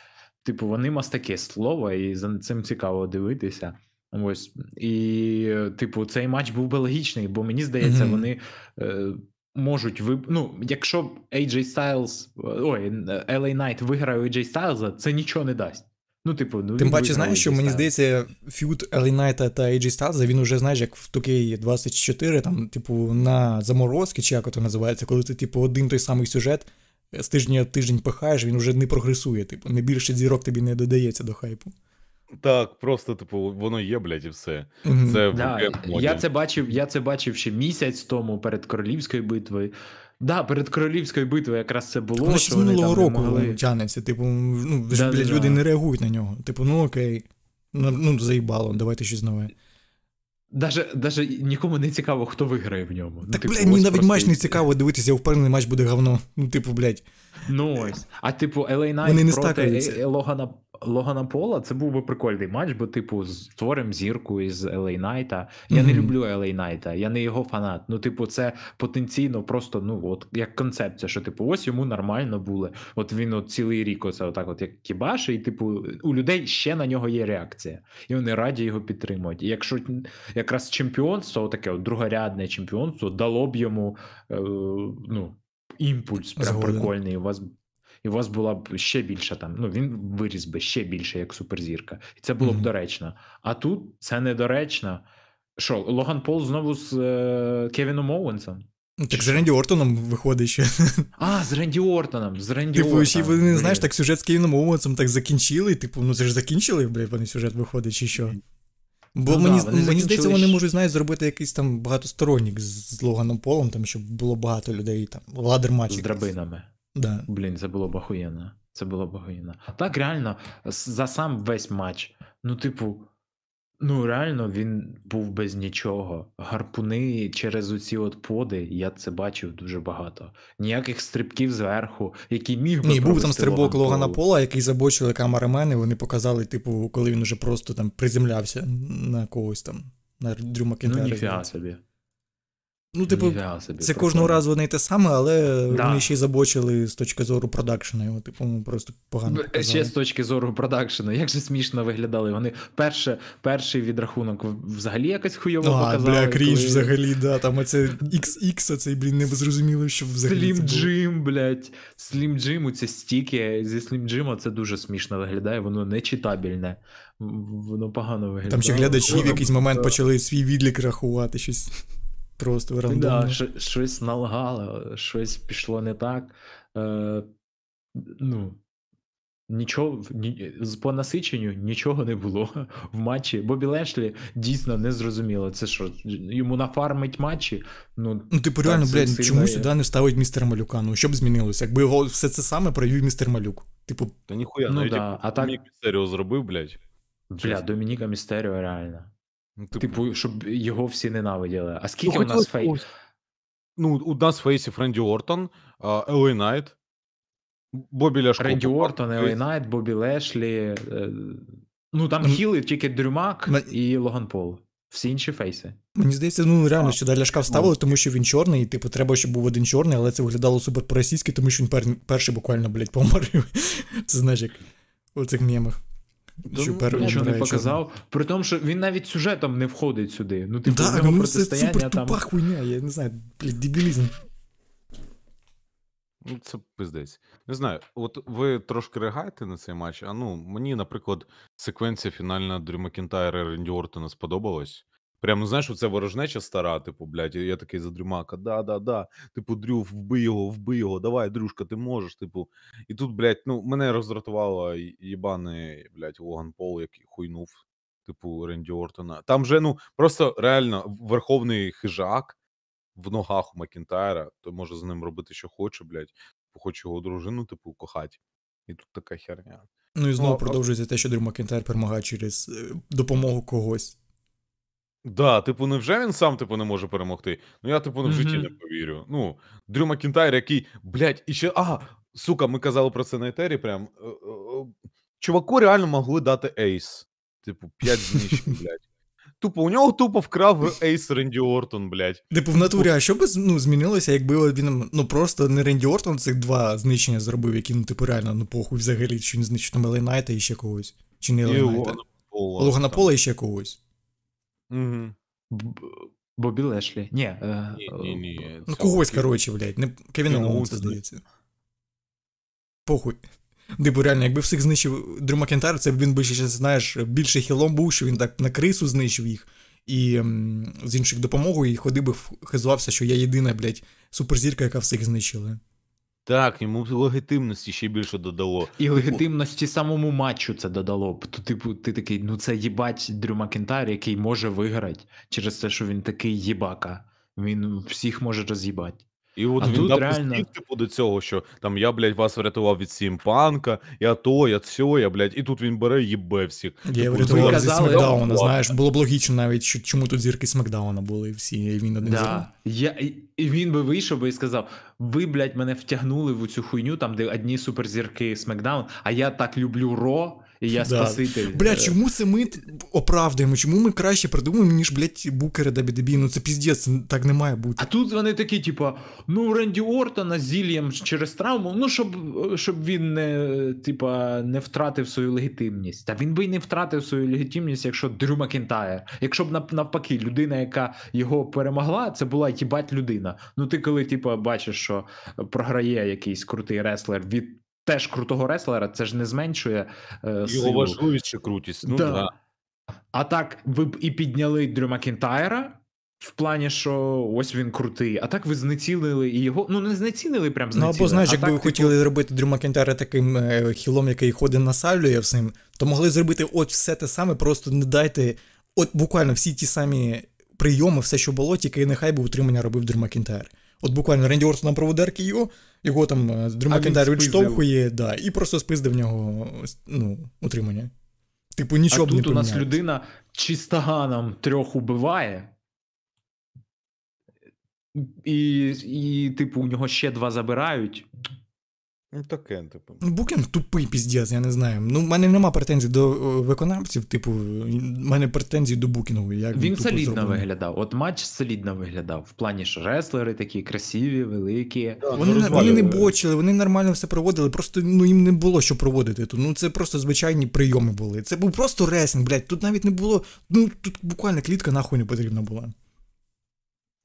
Типу, вони мастаки слова, і за цим цікаво дивитися. Ось і, типу, цей матч був би логічний, бо мені здається, mm-hmm. вони е, можуть виб... Ну, якщо AJ Styles, ой, LA Knight виграє у AJ Styles, це нічого не дасть. Ну, типу, ну, Тим паче, знаєш, що мені здається, ф'ют Елі Найта та AJ Styles, він уже, знаєш, як в 2K24, там, типу, на заморозки, чи як ото називається, коли ти, типу, один той самий сюжет з тижня в тиждень пихаєш, він уже не прогресує, типу, не більше зірок тобі не додається до хайпу. Так, просто, типу, воно є, блядь, і все. Це Да, я це бачив, я це бачив ще місяць тому перед королівською битвою. Да, перед королівською битвою якраз це було. Воно що ще з минулого року могли... тянеться, типу, ну, ж, Да-да-да. блядь, люди не реагують на нього. Типу, ну окей, ну, ну заїбало, давайте щось нове. Даже, даже нікому не цікаво, хто виграє в ньому. Ну, Так, типу, блядь, мені навіть просто матч не цікаво дивитися, я впевнений, матч буде говно. Ну, типу, блядь. Ну ось. А типу, LA Knight Вони не проти стакаються. Е- Логана, Логана Пола це був би прикольний матч, бо, типу, створимо зірку із LA Knight. Я не люблю LA Knight, я не його фанат. Ну, типу, це потенційно просто, ну, от як концепція, що, типу, ось йому нормально було. От він от цілий рік оце отак, от як кібаше, і, типу, у людей ще на нього є реакція. І вони раді його підтримують. І якщо якраз чемпіонство, таке от другорядне чемпіонство, дало б йому е, ну, імпульс, прям Згоден. прикольний. У вас і у вас була б ще більша там. Ну він виріс би ще більше як суперзірка, і це було б Мгм. доречно. А тут це недоречно. Що, Логан Пол знову з е, Кевіном Оуенсом? Так з? Ренді Ортоном виходить ще. А, з Ренді Ортоном. З Ренді Типу, ще вони, Блін. знаєш, так сюжет з Кевіном Оуенсом так закінчили. Типу, ну це ж закінчили, блядь, вони сюжет виходить, чи що? Бо Ну мені, да, мені закінчили здається, вони можуть, знаєш, зробити якийсь там багатосторонник з, з Логаном Полом, там, щоб було багато людей, там, ладер матч. з драбинами. Да. Блін, це було б охуєнно. Це було б охуєнно. Так, реально, за сам весь матч. Ну, типу, ну реально він був без нічого. Гарпуни через оці от поди, я це бачив дуже багато. Ніяких стрибків зверху, які міг би Ні, був там стрибок Логан Логана Пола, який забочили камерамени, вони показали, типу, коли він уже просто там приземлявся на когось там, на Дрю Ну, ніфіга собі. Ну, типу, собі. Це кожного разу не те саме, але Да. вони ще й забочили з точки зору продакшена його, типу, ну, просто погано. Показали. Ще з точки зору продакшену, як же смішно виглядали. Вони перше, перший відрахунок взагалі якось хуйово А, показали. бля, крінж коли- взагалі, да, там оце XX, оцей, блін, не зрозуміло, що взагалі. Слім. Джим, блядь. Слім Джим, ці стіки зі Слім Джима це дуже смішно виглядає, воно не читабельне. Воно погано виглядає. Там ще глядачі в якийсь момент почали свій відлік рахувати, щось просто рандомно. Да, що- щось налагало, щось пішло не так. Е, ну, нічого, ні, по насиченню нічого не було в матчі. Бобі Лешлі дійсно не зрозуміло. Це що, йому нафармить матчі? Ну, Ну, типу, реально, блядь, чому є. сюди не ставить містера Малюка? Ну, що б змінилося? Якби його все це саме провів містер Малюк. Типу, Та ніхуя, Ну навіть да, як а так- Рік Містеріо зробив, блядь. бля, Домініка Містеріо реально. Ну, Типу, щоб його всі ненавиділи. А скільки ну, у нас хотілося фей... Ну, у нас фейсів Ренді Ортон, Елей Найт, Бобі Ляшлі. Ренді Ортон. Елей Найт, Бобі Лешлі. е, Ну там хіли тільки Дрюмак М- і Логан Пол. Всі інші фейси. мені здається, ну реально сюди ляшка вставили, тому що він чорний, і типу, треба, щоб був один чорний, але це виглядало супер по-російськи, тому що він пер... перший буквально, блядь, помер. Це знаєш, як у цих мемах. Ну, Нічого не показав. При тому, що він навіть сюжетом не входить сюди. Ну, типу, да, ну це протистояння супер там. тупа хуйня, я не знаю, блядь, дебілізм. Ну, це пиздець. Не знаю, от ви трошки реагуєте на цей матч. А ну, мені, наприклад, секвенція фінальна Дрю Макінтайра і Ренді Ортона сподобалась. Прямо, ну, знаєш, оце ворожнеча стара, типу, блядь, і я такий за Дрюмака, да, да, да. Типу, Дрю, вбий його, вбий його, давай, Дрюшка, ти можеш. Типу. І тут, блядь, ну, мене роздратувало й- їбаний, блядь, Логан Пол, який хуйнув, типу, Ренді Ортона. Там же, ну, просто реально верховний хижак в ногах у Макінтайра, то може з ним робити, що хоче, блядь. Типу, Хоче його дружину, типу, кохати. І тут така херня. Ну і знову Ну, а- продовжується те, що Дрю Макентайр перемагає через е, допомогу когось. Да, типу, невже він сам типу не може перемогти? Ну я типу ну, в житті Мгм. не повірю. Ну, Дрю Макінтайр, який, блядь, і ще. А, сука, ми казали про це на етері. Прям. е, е, е, Чуваку реально могли дати ace. Типу, 5 знищень, блядь. Тупо, у нього тупо вкрав ace Ренді Ортон, блядь. Типу, в натурі, а що би ну, змінилося, якби він ну просто не Ренді Ортон цих два знищення зробив, які, ну, типу, реально, ну похуй взагалі, чи він знищив там Елей Найта і ще когось. Чи не І Елей Найта. Логана Пола. Логана Пола і ще когось. Угу. Бобі Лешлі. Ні, е, Ні, ні, ні. Ну, когось, коротше, блядь. Не Кевін Оуенса, здається. Похуй. Типу, реально, якби всіх знищив Дрю Макентайр, це б він би ще, знаєш, більше хілом був, що він так на крису знищив їх. І м, з інших допомогою, і ходив би хизувався, що я єдина, блядь, суперзірка, яка всіх знищила. Так, йому легітимності ще більше додало. І легітимності самому матчу це додало. То, типу, ти такий, ну це їбать Дрю Макентайр, який може виграти через те, що він такий їбака. Він всіх може роз'їбати. І от А він тут реально- типу, до цього, що там я, блядь, вас врятував від сімпанка, я то, я сьо, я, блядь, і тут він бере їбе всіх. Я Типу, врятував зі Смакдауна, знаєш, було б логічно навіть, що чому тут зірки Смакдауна були всі, і він один Да. Я, і- і він би вийшов би і сказав: ви, блядь, мене втягнули в цю хуйню, там, де одні суперзірки Смакдаун, а я так люблю Ро, і я Да. спаситель. Бля, Е, чому це ми оправдуємо? Чому ми краще придумаємо, ніж, блядь, букери WWE? Ну це піздець, так не має бути. А тут вони такі, типа, ну, Ренді Ортона зіллям через травму, ну, щоб, щоб він не, типа, не втратив свою легітимність. Та він би й не втратив свою легітимність, якщо Дрю Макінтайр. Якщо б нав- навпаки, людина, яка його перемогла, це була їбать людина. Ну, ти коли, типа, бачиш, що програє якийсь крутий реслер від теж крутого реслера, це ж не зменшує е, Його силу. важливість чи крутість. Ну, Да. да. А так, ви б і підняли Дрю Макінтайра. В плані, що ось він крутий, а так ви знецінили і його. Ну, не знецінили прям Ну або знаєш, а якби так, ви типу, хотіли зробити Дрю Макентайра таким е, хілом, який ходить насалює всім, то могли зробити от все те саме, просто не дайте от буквально всі ті самі прийоми, все, що було, тільки нехай би утримання робив Дрю Макентайр. От буквально Ренді Ортон проведе RKO, його там е, А спиздив. відштовхує, да, і просто спиздив в нього ну, утримання. Типу, а нічого б не тут у нас людина чистоганом трьох убиває. І, і, типу, у нього ще два забирають. Ну, таке, типу. Ну, Букінг тупий піздець, я не знаю. Ну, в мене нема претензій до е, виконавців, типу, в мене претензій до букінгу. Як Він тупо солідно зроблений. виглядав. От матч солідно виглядав. В плані, що реслери такі красиві, великі. Вони, не- вони не бочили, вони нормально все проводили, просто ну, їм не було що проводити тут. Ну це просто звичайні прийоми були. Це був просто ресінг, блядь. Тут навіть не було. Ну тут буквально клітка нахуй не потрібна була.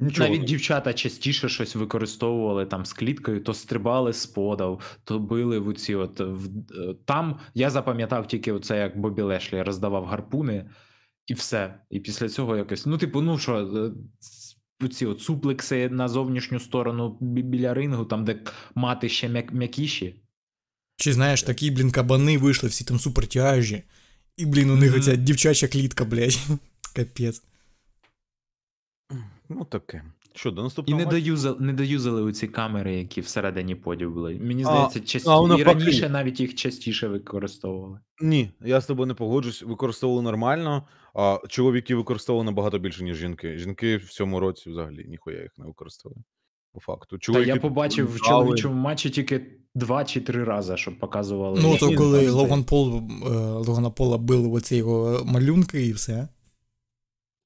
Нічого. Навіть дівчата частіше щось використовували там з кліткою, то стрибали з подав, то били в оці от в, е, там. Я запам'ятав тільки оце, як Бобі Лешлі роздавав гарпуни, і все. І після цього якось. Ну, типу, ну що, е, оці от суплекси на зовнішню сторону біля рингу, там, де мати ще м'як- м'якіші. Чи знаєш, такі, блін, кабани вийшли, всі там супертяжі. І, блін, у них Мгм. оця дівчача клітка, блядь. Капець. Ну, таке. Що, до І наступного не матчу? доюзали, не доюзали оці камери, які всередині подів були. Мені А, здається, а частіше. І раніше навіть їх частіше використовували. Ні, я з тобою не погоджусь. Використовували нормально, а чоловіки використовували набагато більше, ніж жінки. Жінки в цьому році взагалі ніхуя їх не використовували. По факту. Та я побачив в чоловічому матчі тільки два чи три рази, щоб показували. Ну, то коли там Логан Пол, е, Логана Пола били оці його малюнки і все.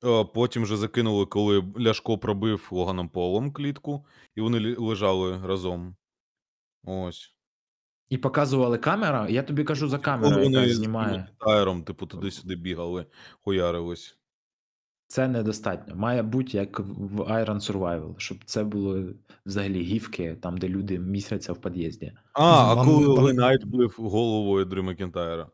А, Потім вже закинули, коли Ляшко пробив Логаном Полом клітку, і вони лі- лежали разом. Ось. І показували камера. Я тобі кажу за Коли камеру, яка вони з знімає. Тайром, типу, туди-сюди бігали, хуярились. Це недостатньо. Має бути як в Iron Survival, щоб це було взагалі гівки, там, де люди місяця в під'їзді. А, а Вам- коли вам- Ленайт бив головою Дрю Макентайра.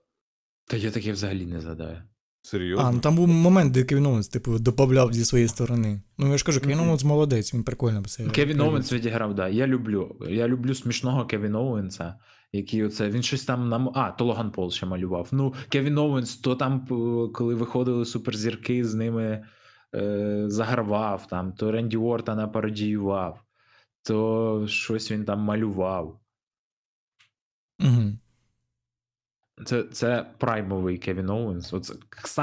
Та я таке взагалі не згадаю. Серйозно? А, ну там був момент, де Кевін Оуенс, типу, добавляв зі своєї сторони. Ну я ж кажу, Кевін. Оуенс молодець, він прикольно все. Кевін провів. Оуенс відіграв, да. Я люблю. Я люблю смішного Кевін Оуенса, який оце. Він щось там нам. А, то Логан Пол ще малював. Ну, Кевін Оуенс, то там, коли виходили суперзірки, з ними е, загравав, там, то Ренді Ортона пародіював, то щось він там малював. Угу. Це, це праймовий Кевін Оуенс. Оце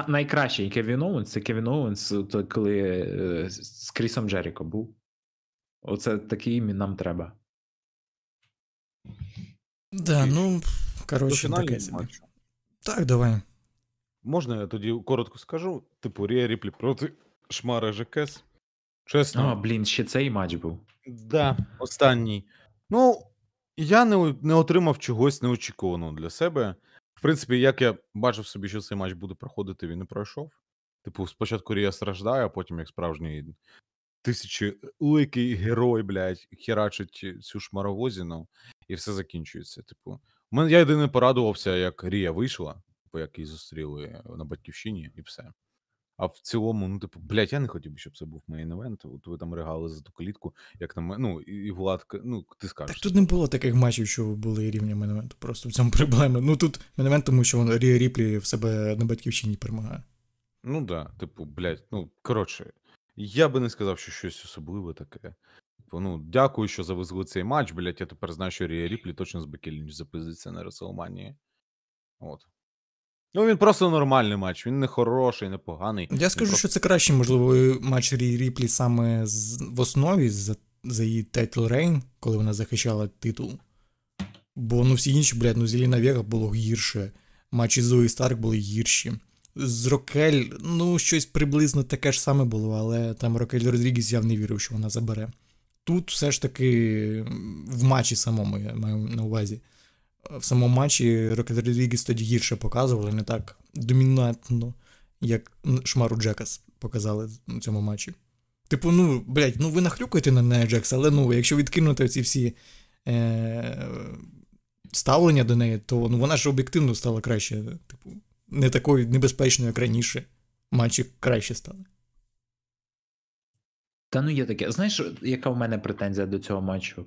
найкращий Кевін Оуенс це Кевін Оуенс, то коли е, з Крісом Джеріко був. Оце такий імін нам треба. Да, ну, коротше, таке собі. Так, давай. Можна я тоді коротко скажу? Типу, Рія Ріплі проти Шмара ЖКС. Чесно. О, блін, ще цей матч був. Да, останній. Ну, я не, не отримав чогось неочікуваного для себе. В принципі, як я бачив собі, що цей матч буде проходити, він не пройшов. Типу, спочатку Рія страждає, а потім, як справжній тисячоликий герой, блядь, херачить цю шмаровозіну, і все закінчується. Типу, я єдине порадувався, як Рія вийшла, типу, як її зустріли на батьківщині, і все. А в цілому, ну, типу, блядь, я не хотів би, щоб це був main event. От ви там ригали за ту клітку, як на мене. Ну, і Влад, ну, ти скажеш. Так тут не було таких матчів, що були рівня мейн евенту. Просто в цьому проблема. Ну тут main event, тому що він Рія Ріплі в себе на батьківщині перемагає. Ну да, типу, блядь, ну коротше, я би не сказав, що щось особливе таке. Типу, ну, дякую, що завезли цей матч, блядь. Я тепер знаю, що Рія Ріплі точно з Бекі Лінч запиздиться на Реселманії. От. Ну, він просто нормальний матч, він не хороший, не поганий. Я скажу, просто- що це кращий, можливо, матч Рії Ріплі саме з, в основі за, за її title reign, коли вона захищала титул. Бо ну всі інші, блядь, ну Зеліна Вега було гірше. Матчі Зої Старк були гірші. З Рокель, ну, щось приблизно таке ж саме було, але там Рокель Родрігес я не вірив, що вона забере. Тут все ж таки в матчі самому, я маю на увазі. В самому матчі Рокель Родрігес тоді гірше показували, не так домінантно, як Шмару Джекс показали на цьому матчі. Типу, ну, блядь, ну ви нахрюкаєте на Нію Джекс, але ну, якщо відкинути ці всі е- ставлення до неї, то ну, вона ж об'єктивно стала краще. Типу, не такою небезпечною, як раніше. Матчі краще стали. Та ну є таке. Знаєш, яка в мене претензія до цього матчу?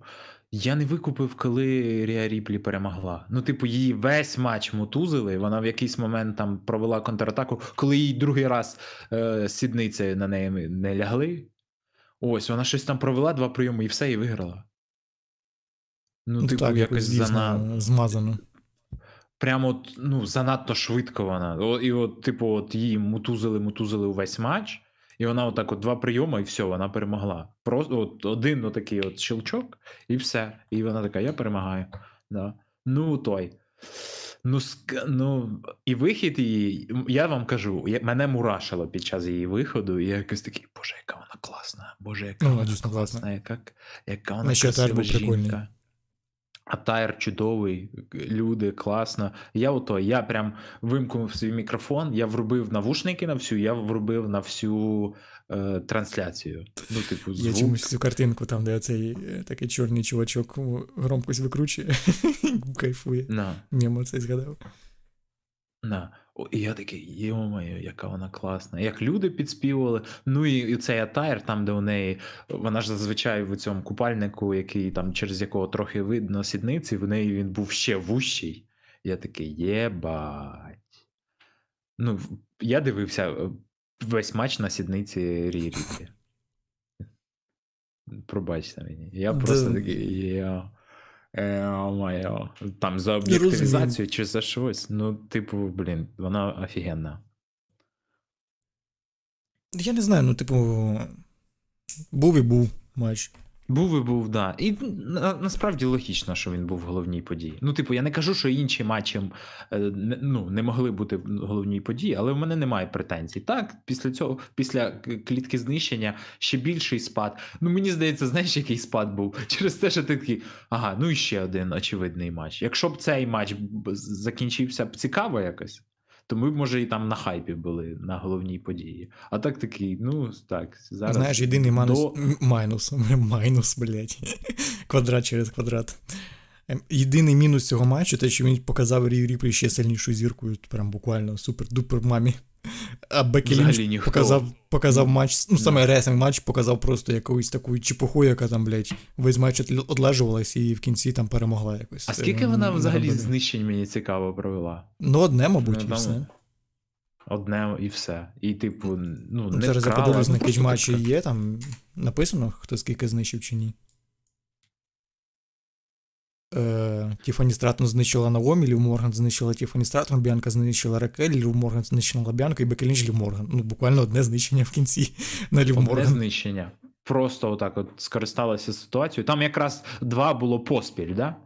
Я не викупив, коли Ріа Ріплі перемогла. Ну, типу, її весь матч мутузили. Вона в якийсь момент там провела контратаку, коли їй другий раз е, сідниці на неї не лягли. Ось, вона щось там провела два прийоми і все, і виграла. Ну, Ну, типу, так, якось дійсно зана... змазано. прямо от, ну, занадто швидко вона. О, і от, типу, от її мутузили, мутузили увесь матч, і вона отак от два прийоми, і все, вона перемогла. Просто от один отакий от щелчок, і все. І вона така: я перемагаю. Да. Ну, той. Ну, ск... ну, і вихід її, я вам кажу, я... мене мурашило під час її виходу, і я якось такий, боже, яка вона класна, боже, яка Ну, вона класна. класна, яка, яка вона Ну, красива був прикольний. Атайр чудовий, люди, класно. Я ото, я прям вимкнув свій мікрофон, я врубив навушники на всю, я врубив на всю е, трансляцію. Ну, типу, Я звук. чомусь цю картинку, там, де оцей е, такий чорний чувачок громкость викручує, кайфує. На, Мем цей згадав. на. О, і я такий, йо-моє, яка вона класна. Як люди підспівували. Ну і, і цей атайр, там, де у неї, вона ж зазвичай в цьому купальнику, який там через якого трохи видно сідниці, в неї він був ще вущий. Я такий, єбать. Ну, я дивився е, весь матч на сідниці Ріріті. Пробачте мені. Я просто такий, йо. Е-моє. Там за об'єктивізацію чи за щось. Ну, типу, блін, вона офігенна. Я не знаю, ну, типу, був і був матч. Був і був, да. І на, насправді логічно, що він був в головній події. Ну, типу, я не кажу, що інші матчі е, ну, не могли бути в головній події, але в мене немає претензій. Так, після цього, після клітки знищення, ще більший спад. Ну, мені здається, знаєш, який спад був? Через те, що ти такий, ага, ну і ще один очевидний матч. Якщо б цей матч закінчився б цікаво якось. То ми може, і там на хайпі були на головній події. А так такий, ну так, зараз. Знаєш, єдиний манус, до- майнус, майнус, блядь. Квадрат через квадрат. Ем, Єдиний мінус цього матчу, те, що він показав Рі Ріплі ще сильнішою зіркою, прям буквально супер-дупер мамі. А Бекі Взагалі Лінч ніхто. показав, показав матч, ну саме ресинг матч показав просто якусь таку чепуху, яка там, блядь, весь матч одлежувалась і в кінці там перемогла якось. А скільки ну, вона взагалі знищень мені цікаво провела? Ну, одне, мабуть, Ну, і все. Одне і все. І, типу, ну, не Зараз я подивлюсь ну, на просто Cagematch і є, там написано, хто скільки знищив чи ні. Е, Тіфані Стратон знищила Наомі, Лів Морган знищила Тіфані Стратон, Біанка знищила Ракель, Лів Морган знищила Біанка і Бекі Лінч Лів Морган. Ну, буквально одне знищення в кінці на Лів Одне Морган. знищення. Просто отак от скористалася ситуацією. Там якраз два було поспіль, да?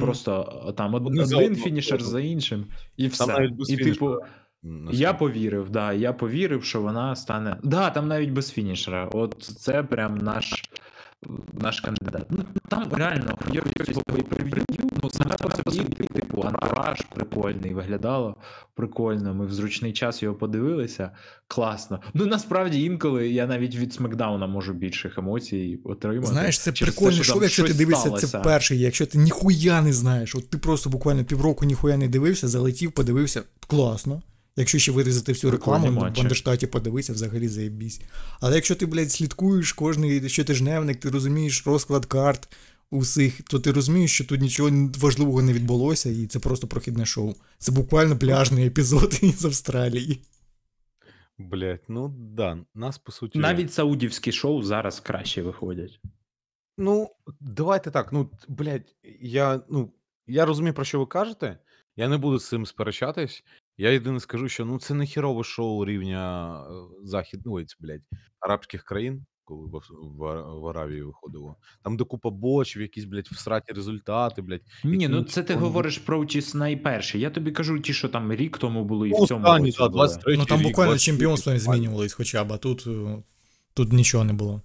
Просто там од- Одне за один одного фінішер за іншим, і все. Там навіть без і, типу, фінішера. М, я повірив, да, я повірив, що вона стане. Да, там навіть без фінішера. От це прям наш наш кандидат. Ну там реально прев'ю, ну саме типу, антураж прикольний, виглядало прикольно. Ми в зручний час його подивилися. Класно. Ну насправді інколи я навіть від Смакдауна можу більших емоцій отримати. Знаєш, це прикольне шоу, якщо ти дивишся це перший, якщо ти ніхуя не знаєш. От ти просто буквально півроку ніхуя не дивився, залетів, подивився. Класно. Якщо ще вирізати всю рекламу, в Бандерштаті подивися, взагалі заєбісь. Але якщо ти, блядь, слідкуєш кожний щотижневник, ти розумієш розклад карт усіх, то ти розумієш, що тут нічого важливого не відбулося, і це просто прохідне шоу. Це буквально пляжний епізод із Австралії. Блять, ну да, нас по суті. Навіть саудівські шоу зараз краще виходять. Ну, давайте так. Ну, блядь, я ну, я розумію, про що ви кажете. Я не буду з цим сперечатись. Я єдине скажу, що ну це не хірове шоу рівня е, захід, ну, ось, блядь, арабських країн, коли в, в, в Аравії виходило. Там де купа бочів, якісь, блядь, всраті результати, блядь. Ні, ну це ти он... говориш про ті найперші. Я тобі кажу, ті, що там рік тому були, і ну, в цьому році да, 23 Ну там рік, буквально чемпіонство не змінювалось хоча б, а тут, е, тут нічого не було.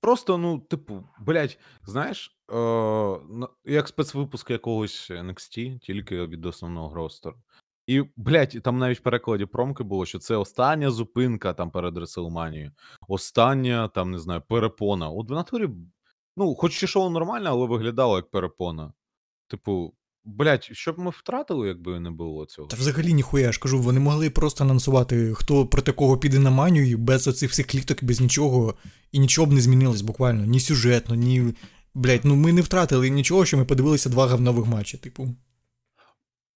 Просто, ну, типу, блядь, знаєш, е, як спецвипуск якогось NXT, тільки від основного ростеру. І, блядь, там навіть в перекладі промки було, що це остання зупинка там перед Реселманією. Остання, там, не знаю, перепона. От в натурі, ну, хоч і шоу нормально, але виглядало як перепона. Типу, блядь, щоб ми втратили, якби не було цього. Та взагалі ніхуя, я ж кажу, вони могли просто анонсувати, хто проти кого піде на манію, без оцих всіх кліток, без нічого, і нічого б не змінилось буквально. Ні сюжетно, ні. Блядь, ну ми не втратили нічого, що ми подивилися два говнових матчі, типу.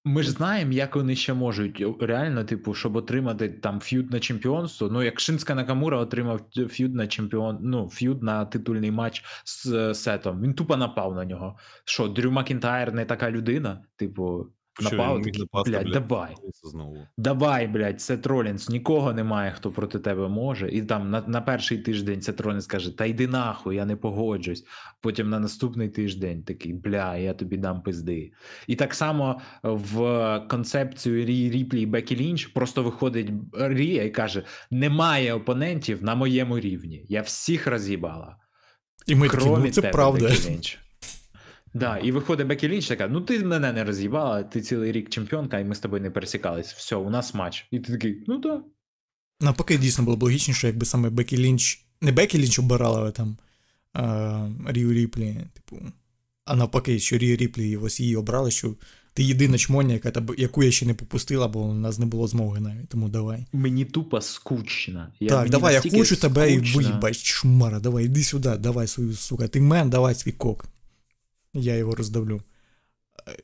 Ми ж знаємо, як вони ще можуть реально, типу, щоб отримати там feud на чемпіонство. Ну, як Шинске Накамура отримав feud на чемпіон, ну, feud на титульний матч з Сетом. Він тупо напав на нього. Що, Дрю Макінтайр не така людина? Типу, Напав, такий, блядь, блядь, давай. Знову. Давай, блядь, Сет Роллінс, нікого немає, хто проти тебе може. І там на на перший тиждень Сет Роллінс каже: Та йди нахуй, я не погоджусь. Потім на наступний тиждень такий, бля, я тобі дам пизди. І так само в концепцію Рі Ріплі і Бекі Лінч просто виходить Рія і каже: Немає опонентів на моєму рівні. Я всіх роз'їбала. І ми такі, ну це тебе, правда. Бекі Лінч. Да, і виходить Бекі Лінч така: ну ти мене не роз'їбала, ти цілий рік чемпіонка, і ми з тобою не пересікались. Все, у нас матч. І ти такий, ну. Да. Навпаки, дійсно було б логічніше, якби саме Бекі Лінч. Не Бекі Лінч обирала, там Рію Ріплі, типу. А навпаки, що Рію Ріплі ось її обрали, що ти єдина чмоня, яка яку я ще не попустила, бо у нас не було змоги навіть, тому давай. Мені тупо скучно. Я, так, давай, я хочу скучно. тебе і виїбать, шмара, давай, іди сюди, давай свою сука. Ти мен, давай свій кок я його роздавлю.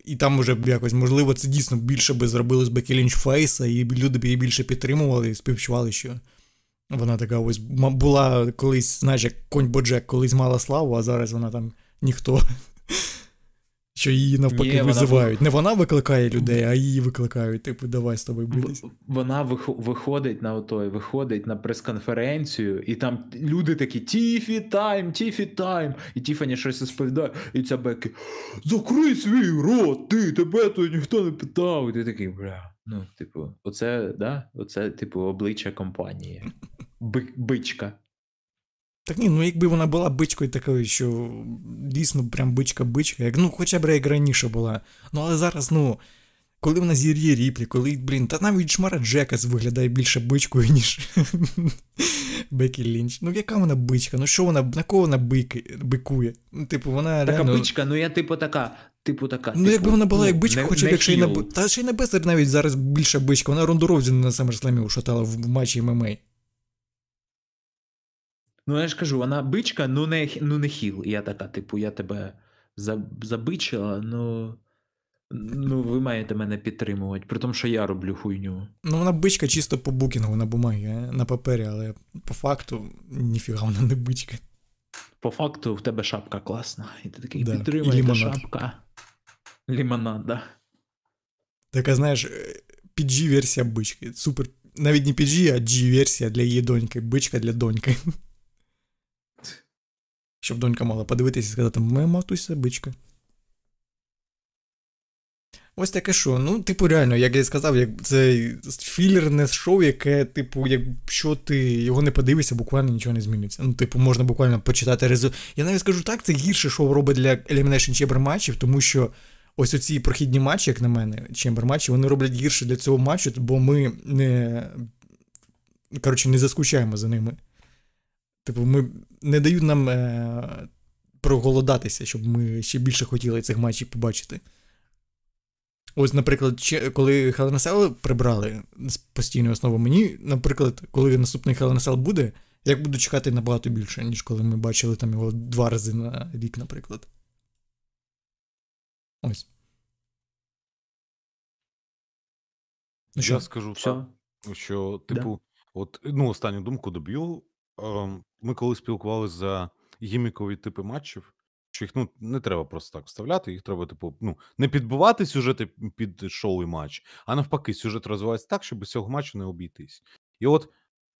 І там уже якось, можливо, це дійсно більше би зробили з Бекі Лінч Фейса, і люди б її більше підтримували і співчували, що вона така ось була колись, знаєш, як конь Боджек колись мала славу, а зараз вона там ніхто що її навпаки Ні, визивають. Вона... Не вона викликає людей, а її викликають. Типу, давай з тобою битись. Вона виходить на отой, виходить на прес-конференцію, і там люди такі: Тіфі тайм, Тіфі тайм. І Тіфані щось розповідає, і ця Бекі, закрий свій рот, ти тебе тут ніхто не питав. І ти такий, бля. Ну, типу, оце, да? Оце, типу, обличчя компанії. Бичка. Так ні, ну якби вона була бичкою такою, що дійсно прям бичка-бичка, як ну хоча б як раніше була. Ну але зараз, ну, коли вона зір'є ріплі, коли, блін, та навіть Шмара Джекас виглядає більше бичкою, ніж Бекі Лінч. Ну яка вона бичка? Ну що вона, на кого вона бики, бикує? Ну, типу, вона Така реально... бичка, ну я типу така. Типу така. Ну, типу, якби вона була як бичка, ну, хоча б якщо й на Та ще й на Бестер навіть зараз більша бичка. Вона Рондоровзі на SummerSlam ушатала в матчі ММА. Ну, я ж кажу, вона бичка, ну не ну не хіл. І я така, типу, я тебе забичила, ну. Ну, ви маєте мене підтримувати, при тому, що я роблю хуйню. Ну, вона бичка чисто по букінгу на бумагі, на папері, але по факту ніфіга вона не бичка. По факту в тебе шапка класна. І ти такий да. підтримуєте шапка. Лімонад, да. Така, знаєш, PG-версія бички. Супер. Навіть не PG, а G-версія для її доньки. Бичка для доньки. Щоб донька мала подивитися і сказати, моя матуся бичка. Ось таке що. Ну, типу, реально, як я сказав, як це філерне шоу, яке, типу, якщо ти його не подивишся, буквально нічого не зміниться. Ну, типу, можна буквально почитати результат. Я навіть скажу так, це гірше шоу робить для Elimination Chamber матчів, тому що ось оці прохідні матчі, як на мене, Chamber матчі, вони роблять гірше для цього матчу, бо ми не. Коротше, не заскучаємо за ними. Типу, ми не дають нам е, проголодатися, щоб ми ще більше хотіли цих матчів побачити. Ось, наприклад, коли Hell прибрали з постійної основи, мені, наприклад, коли наступний Hell буде, я буду чекати набагато більше, ніж коли ми бачили там його два рази на рік, наприклад. Ось. Ну, Я скажу Все. так, що, типу, от, ну, останню думку доб'ю. Ем, Ми коли спілкувалися за гімікові типи матчів, що їх ну, не треба просто так вставляти, їх треба, типу, ну, не підбивати сюжети під шоу і матч, а навпаки, сюжет розвивається так, щоб з цього матчу не обійтись. І от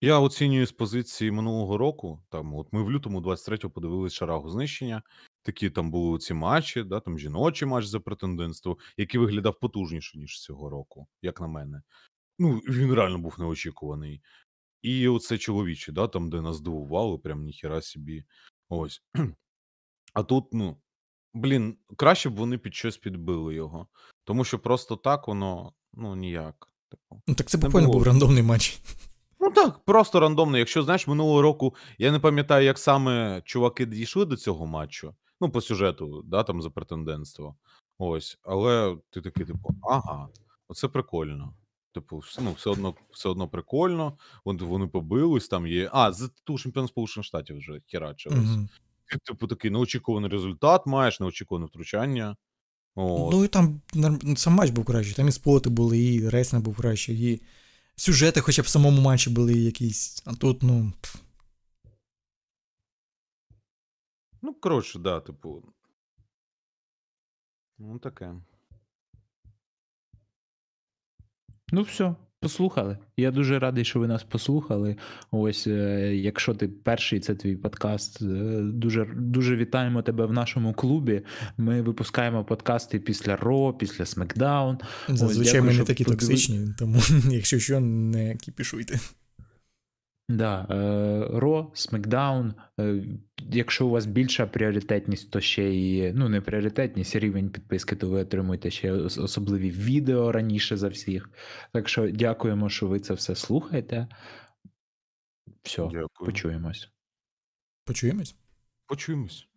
я оцінюю з позиції минулого року. Там, от ми в лютому 23-го подивились шарагу знищення. Такі там були ці матчі, да, там жіночий матч за претендентство, який виглядав потужніше, ніж цього року, як на мене. Ну, він реально був неочікуваний. І оце чоловіче, да, там, де нас здивували, прям ніхера собі. Ось. А тут, ну, блін, краще б вони під щось підбили його. Тому що просто так воно, ну, ніяк. Типу. Ну, так це буквально був рандомний матч. Ну так, просто рандомно. Якщо знаєш, минулого року я не пам'ятаю, як саме чуваки дійшли до цього матчу. Ну, по сюжету, да, там за претендентство. Ось. Але ти такий, типу, ага, оце прикольно. Типу, ну, все одно все одно прикольно. Вони, вони побились, там є. А, за ту чемпіон Сполучених Штатів вже херачились. Угу. Типу, такий неочікуваний результат маєш, неочікуване втручання. От. Ну і там сам матч був кращий. Там і споти були, і рейсинг був кращий, і сюжети, хоча б в самому матчі були якісь. А тут, ну. Ну, коротше, да, типу. Ну, таке. Ну, все, послухали. Я дуже радий, що ви нас послухали. Ось, е, якщо ти перший, це твій подкаст. Е, дуже дуже вітаємо тебе в нашому клубі. Ми випускаємо подкасти після Ро, після Смакдаун. Зазвичай ми не такі токсичні, тому якщо що, не кіпішуйте. Да, е, Ро, Смакдаун. Якщо у вас більша пріоритетність, то ще і ну не пріоритетність, рівень підписки, то ви отримуєте ще особливі відео раніше за всіх. Так що дякуємо, що ви це все слухаєте. Все, Дякую. почуємось. Почуємось? Почуємось.